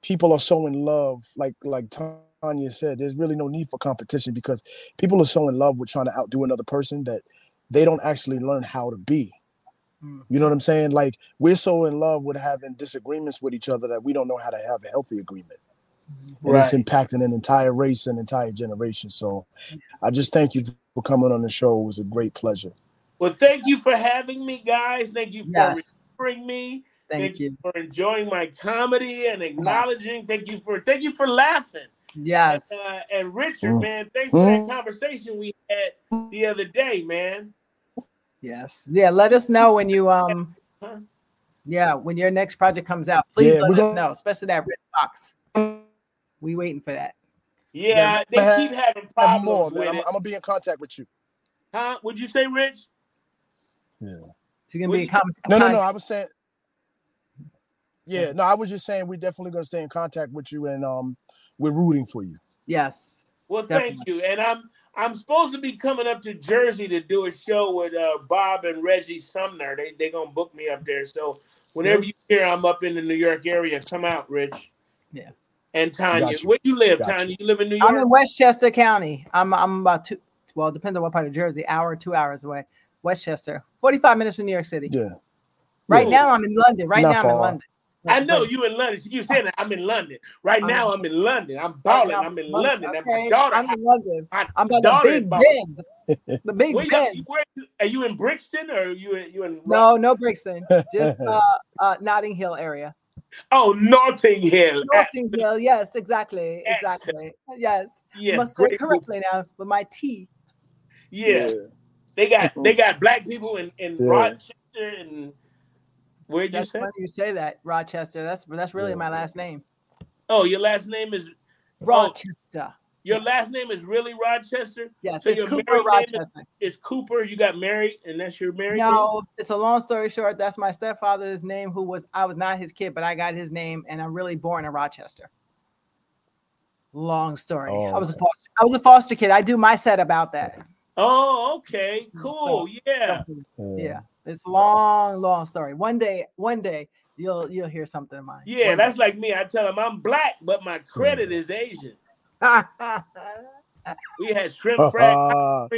people are so in love like like tanya said there's really no need for competition because people are so in love with trying to outdo another person that they don't actually learn how to be Mm. you know what i'm saying like we're so in love with having disagreements with each other that we don't know how to have a healthy agreement and it's impacting an entire race and entire generation so i just thank you for coming on the show it was a great pleasure Well, thank you for having me, guys. Thank you for Yes. remembering me. Thank you. for enjoying my comedy and acknowledging. Thank you for thank you for laughing. Yes. Uh, and Richard, Mm. man, thanks for that Mm. conversation we had the other day, man. Yes. Yeah. Let us know when you um Huh? yeah, when your next project comes out. Please Yeah, let we're us gonna- know, especially that Redd Foxx. We waiting for that. Yeah, they Yeah. keep having Have problems more, with. I'm, it. I'm gonna be in contact with you Huh? Would you say, Rich? yeah She's gonna What be a you- comment. No, no, no. I was saying, yeah, no, I was just saying we're definitely gonna stay in contact with you, and um, we're rooting for you. Yes. Well, thank you. And I'm I'm supposed to be coming up to Jersey to do a show with uh, Bob and Reggie Sumner. They they gonna book me up there. So whenever you hear I'm up in the New York area, come out, Rich. Yeah. And Tanya, Got you. where you live, Got Tanya? you. You live in New York? I'm in Westchester County. I'm I'm about two well, it depends on what part of Jersey, hour, two hours away. Westchester, 45 minutes from New York City. Yeah, Right Yeah. now I'm in London. Right Not now I'm in. London. I know you in London. She keeps saying that I'm in London. Right now, I'm in London. I'm right balling. I'm in London. London. And my daughter. I'm in London. my I'm by the Big is Ben. The Big Where you, Ben. you- where are you in Brixton or are you in, you in No, no Brixton. Just uh, uh Notting Hill area. Oh, Notting Hill. Notting Hill. Yes, exactly. Excellent. Exactly. Yes. Yeah, Must say it great. correctly now with my T. Yeah. They got uh-huh. they got black people in, in Yeah. Rochester and where'd you say? funny you say that. Rochester. That's that's really Yeah. my last name. Oh, your last name is oh, Rochester. Your last name is really Rochester? Yes, So it's your Cooper married name is- Rochester. Is Cooper, you got married and that's your married name? No, it's a long story short. That's my stepfather's name, who was I was not his kid, but I got his name, and I'm really born in Rochester. Long story. I oh. was a Oh. foster. I was a foster kid. I do my set about that. Oh, okay, cool. Yeah. Yeah, it's a long, long story. One day, one day you'll you'll hear something of mine. Yeah, One that's like me. I tell them I'm black, but my credit mm. is Asian. Day. We had shrimp fried, Uh,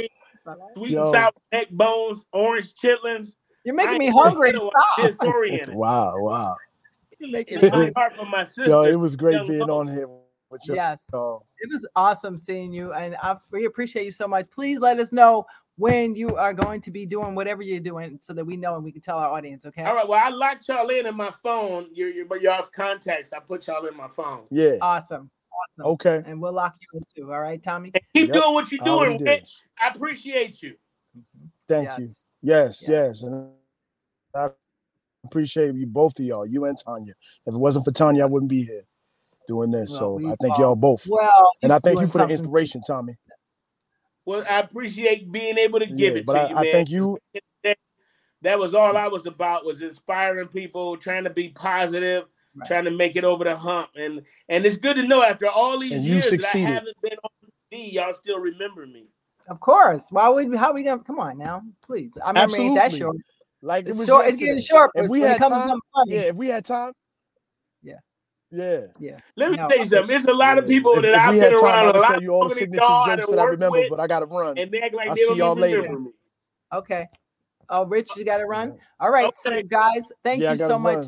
sweet and sour neck bones, orange chitlins. You're making I me hungry. Stop. disoriented. wow, wow. You're making my heart for my sister. Yo, it was great Young being Bones. on here with you. Yes. Oh, It was awesome seeing you, and I we appreciate you so much. Please let us know when you are going to be doing whatever you're doing, so that we know and we can tell our audience. Okay. All right. Well, I locked y'all in in my phone. Your your but y'all's contacts. I put y'all in my phone. yeah. Awesome. Awesome. Okay. And we'll lock you in too. All right, Tommy. And keep Yep, doing what you're I already doing, did. I appreciate you. Mm-hmm. Thank you. Yes. Yes, Yes. yes. And I appreciate you both of y'all, you and Tanya. If it wasn't for Tanya, I wouldn't be here doing this. Well, so we I thank are- y'all both. Well, and I thank you for the something- inspiration, Tommy. Well, I appreciate being able to give Yeah, it but to I, you, I thank you. that was all I was about was inspiring people, trying to be positive, Right. trying to make it over the hump. And and it's good to know after all these And you years that I haven't been on TV, y'all still remember me. Of course. Why would how are we gonna come on now? Please. I mean, ain't that Absolutely. short. Like it It's was short. It's getting yesterday. short. If we had it comes to time, funny, Yeah, if we had time. Yeah. Yeah. yeah. Let me No, tell you something. There's a lot of people If, that if I've we been time, I around a would lot tell you all the longer signature jokes that I remember, with, but I gotta run. and they act like I'll they see don't y'all later. remember me. Okay. Oh, Rich, you got to run. All right, okay. so guys, thank yeah, you so run. much,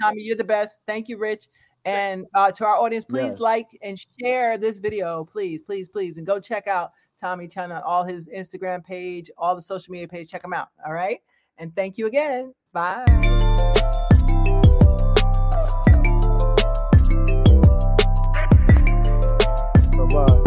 Tommy. You're the best. Thank you, Rich. And uh, to our audience, please yes. like and share this video, please, please, please, and go check out Tommy Chunn on all his Instagram page, all the social media page. Check him out. All right, and thank you again. Bye. Bye.